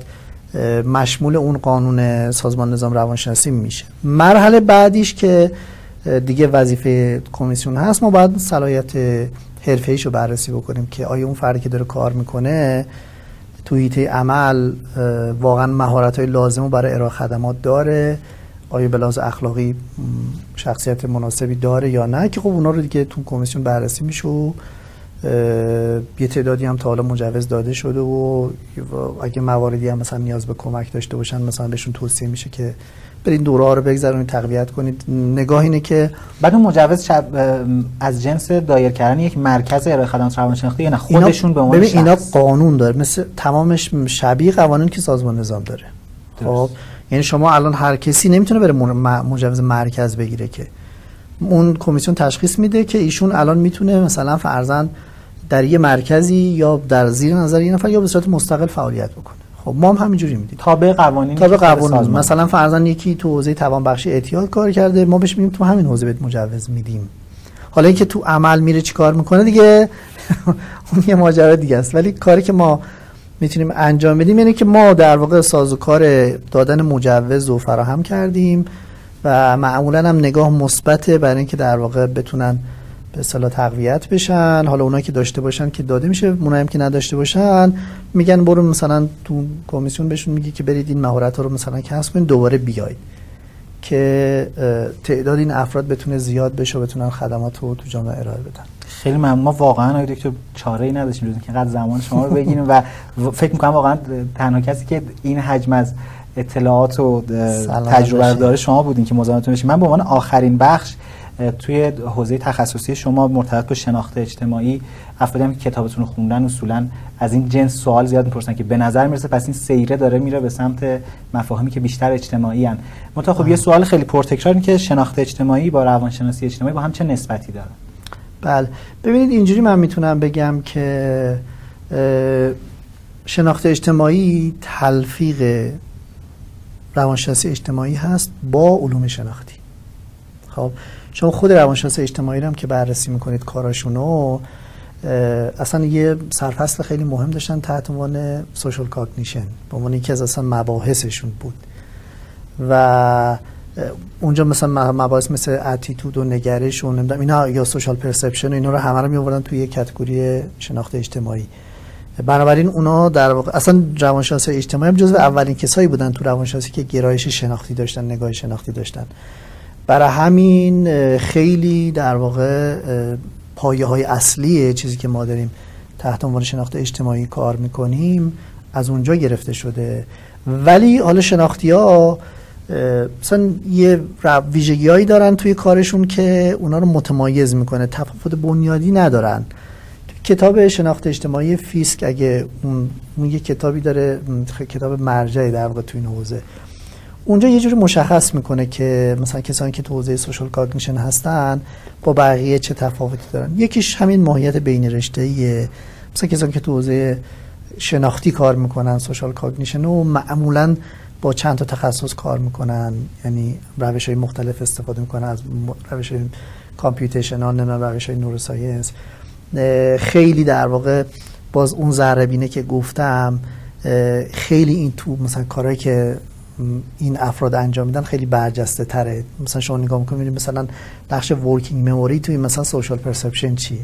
مشمول اون قانون سازمان نظام روانشناسی میشه. مرحله بعدیش که دیگه وظیفه کمیسیون هست ما باید صلاحیت حرفه رو بررسی بکنیم که آیا اون فردی که داره کار می‌کنه تو هیته عمل واقعا مهارت های لازم برای ارائه خدمات داره. آیا به اخلاقی شخصیت مناسبی داره یا نه؟ که خب اونا رو دیگه تو کمیسیون بررسی میشه و یه تعدادی هم تا حالا مجوز داده شده و اگه مواردی هم مثلا نیاز به کمک داشته باشن مثلا بهشون توصیه میشه که برین دوره ها رو بگذارونید تقویت کنید. نگاه اینه که بعد اون مجوز از جنس دایر کردن یک مرکز ارائه خدمات روانشناختی یا نه خودشون به عنوان ببین اینا قانون داره. مثل تمامش شبیه قوانین که سازمان نظام داره. خب؟ یعنی شما الان هر کسی نمی‌تونه بره مجوز مرکز بگیره که. اون کمیسیون تشخیص میده که ایشون الان می‌تونه مثلا فرزن در یه مرکزی یا در زیر نظر یه نفر یا به صورت مستقل فعالیت بکنه. خب ما هم همینجوری میدیم. تابع قوانین تابع قوانین مثلا فرزن یکی تو حوزه توانبخشی اعتیاد کار کرده ما بهش میگیم تو همین حوزه بهت مجوز میدیم. حالا اینکه تو عمل میره چیکار می‌کنه دیگه؟ [laughs] اون یه ماجرا دیگه است. ولی کاری که ما می‌تونیم انجام بدیم یعنی که ما در واقع سازوکار دادن مجوز رو فراهم کردیم و معمولا هم نگاه مثبته برای اینکه در واقع بتونن به اصطلاح تقویت بشن. حالا اونایی که داشته باشن که داده میشه اونایی که نداشته باشن میگن برو مثلا تو کمیسیون بهشون میگی که برید این مهارت ها رو مثلا کسب کنید دوباره بیاید. که تعداد این افراد بتونه زیاد بشه و بتونن خدمات رو تو جامعه ارائه بدن. خیلی ممنون. ما واقعا آقای دکتر چاره ای نداشتیم که اینقدر زمان شما رو بگیریم و فکر می‌کنم واقعا تنها کسی که این حجم از اطلاعات و تجربه داره شما بودین که مزاحمتون بشیم من به عنوان آخرین بخش توی حوزه تخصصی شما مرتبط با شناخت اجتماعی افرادی که کتابتون رو خوندن اصولا از این جنس سوال زیاد می‌پرسن که به نظر می‌رسه پس این سیره داره میره به سمت مفاهیمی که بیشتر اجتماعی ان منتها خب یه سوال خیلی پرتکرار این که شناخت اجتماعی با روانشناسی اجتماعی با هم چه نسبتی داره؟ بله. ببینید اینجوری من می‌تونم بگم که شناخت اجتماعی تلفیق روانشناسی اجتماعی هست با علوم شناختی. خب؟ شما خود روانشناس اجتماعی هم که بررسی می‌کنید کاراشونو اصلا یه سرفصل خیلی مهم داشتن تحت عنوان social cognition به عنوان یکی از اصلا مباحثشون بود. و اونجا مثلا مباحث مثل attitude و نگرش و نمی‌دونم اینا یا social perception و اینا رو همه رو می آوردن توی یک category شناخت اجتماعی. بنابراین اونا در واقع اصلا روانشناسی اجتماعی هم جزو اولین کسایی بودن تو روانشناسی که گرایش شناختی داشتن نگاه شناختی داشتن. برای همین خیلی در واقع پایه های اصلی چیزی که ما داریم تحت عنوان شناخت اجتماعی کار می‌کنیم از اونجا گرفته شده. ولی حالا شناختی ها مثلا یه ویژگی هایی دارن توی کارشون که اونا رو متمایز می‌کنه تفاوت بنیادی ندارن. کتاب شناخت اجتماعی فیسک اگه اون, اون یه کتابی داره کتاب مرجعی در واقع تو این حوزه. اونجا یه جوری مشخص می‌کنه که مثلا کسانی که تو حوزه social cognition هستن با بقیه چه تفاوتی دارن؟ یکیش همین ماهیت بین رشته مثلا کسانی که تو حوزه شناختی کار می‌کنن social cognition و معمولا با چند تا تخصص کار می‌کنن. یعنی روش های مختلف استفاده می‌کنن از روش های computational نه روش های neuroscience. خیلی در واقع باز اون ذره که گفتم خیلی این تو مثلا کارهایی که این افراد انجام میدن خیلی برجسته تره. مثلا شما نگاه می‌کنید مثلا نقش working memory توی مثلا social perception چیه.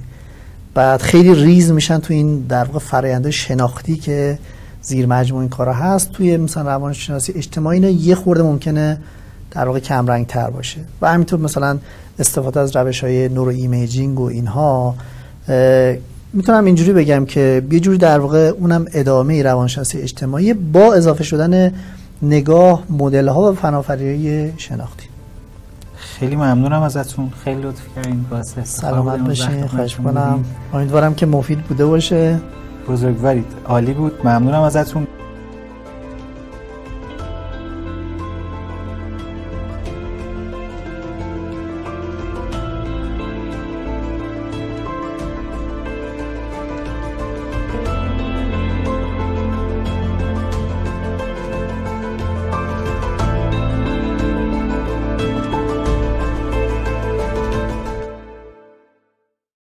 بعد خیلی ریز میشن تو این در واقع فرایندهای شناختی که زیر مجموع این کارا هست توی مثلا روانشناسی. اجتماعی اینه یه خورده ممکنه در واقع کم رنگ تر باشه. و همینطور مثلا استفاده از روش های neuroimaging و اینها می‌تونم اینجوری بگم که یه جوری در واقع اونم ادامه روانشناسی اجتماعی با اضافه شدن نگاه مدل ها و فناوری شناختی. خیلی ممنونم ازتون. خیلی لطف کردین. باعث سلامت باشین. خواهش کنم امیدوارم که مفید بوده باشه. بزرگوارید عالی بود. ممنونم ازتون.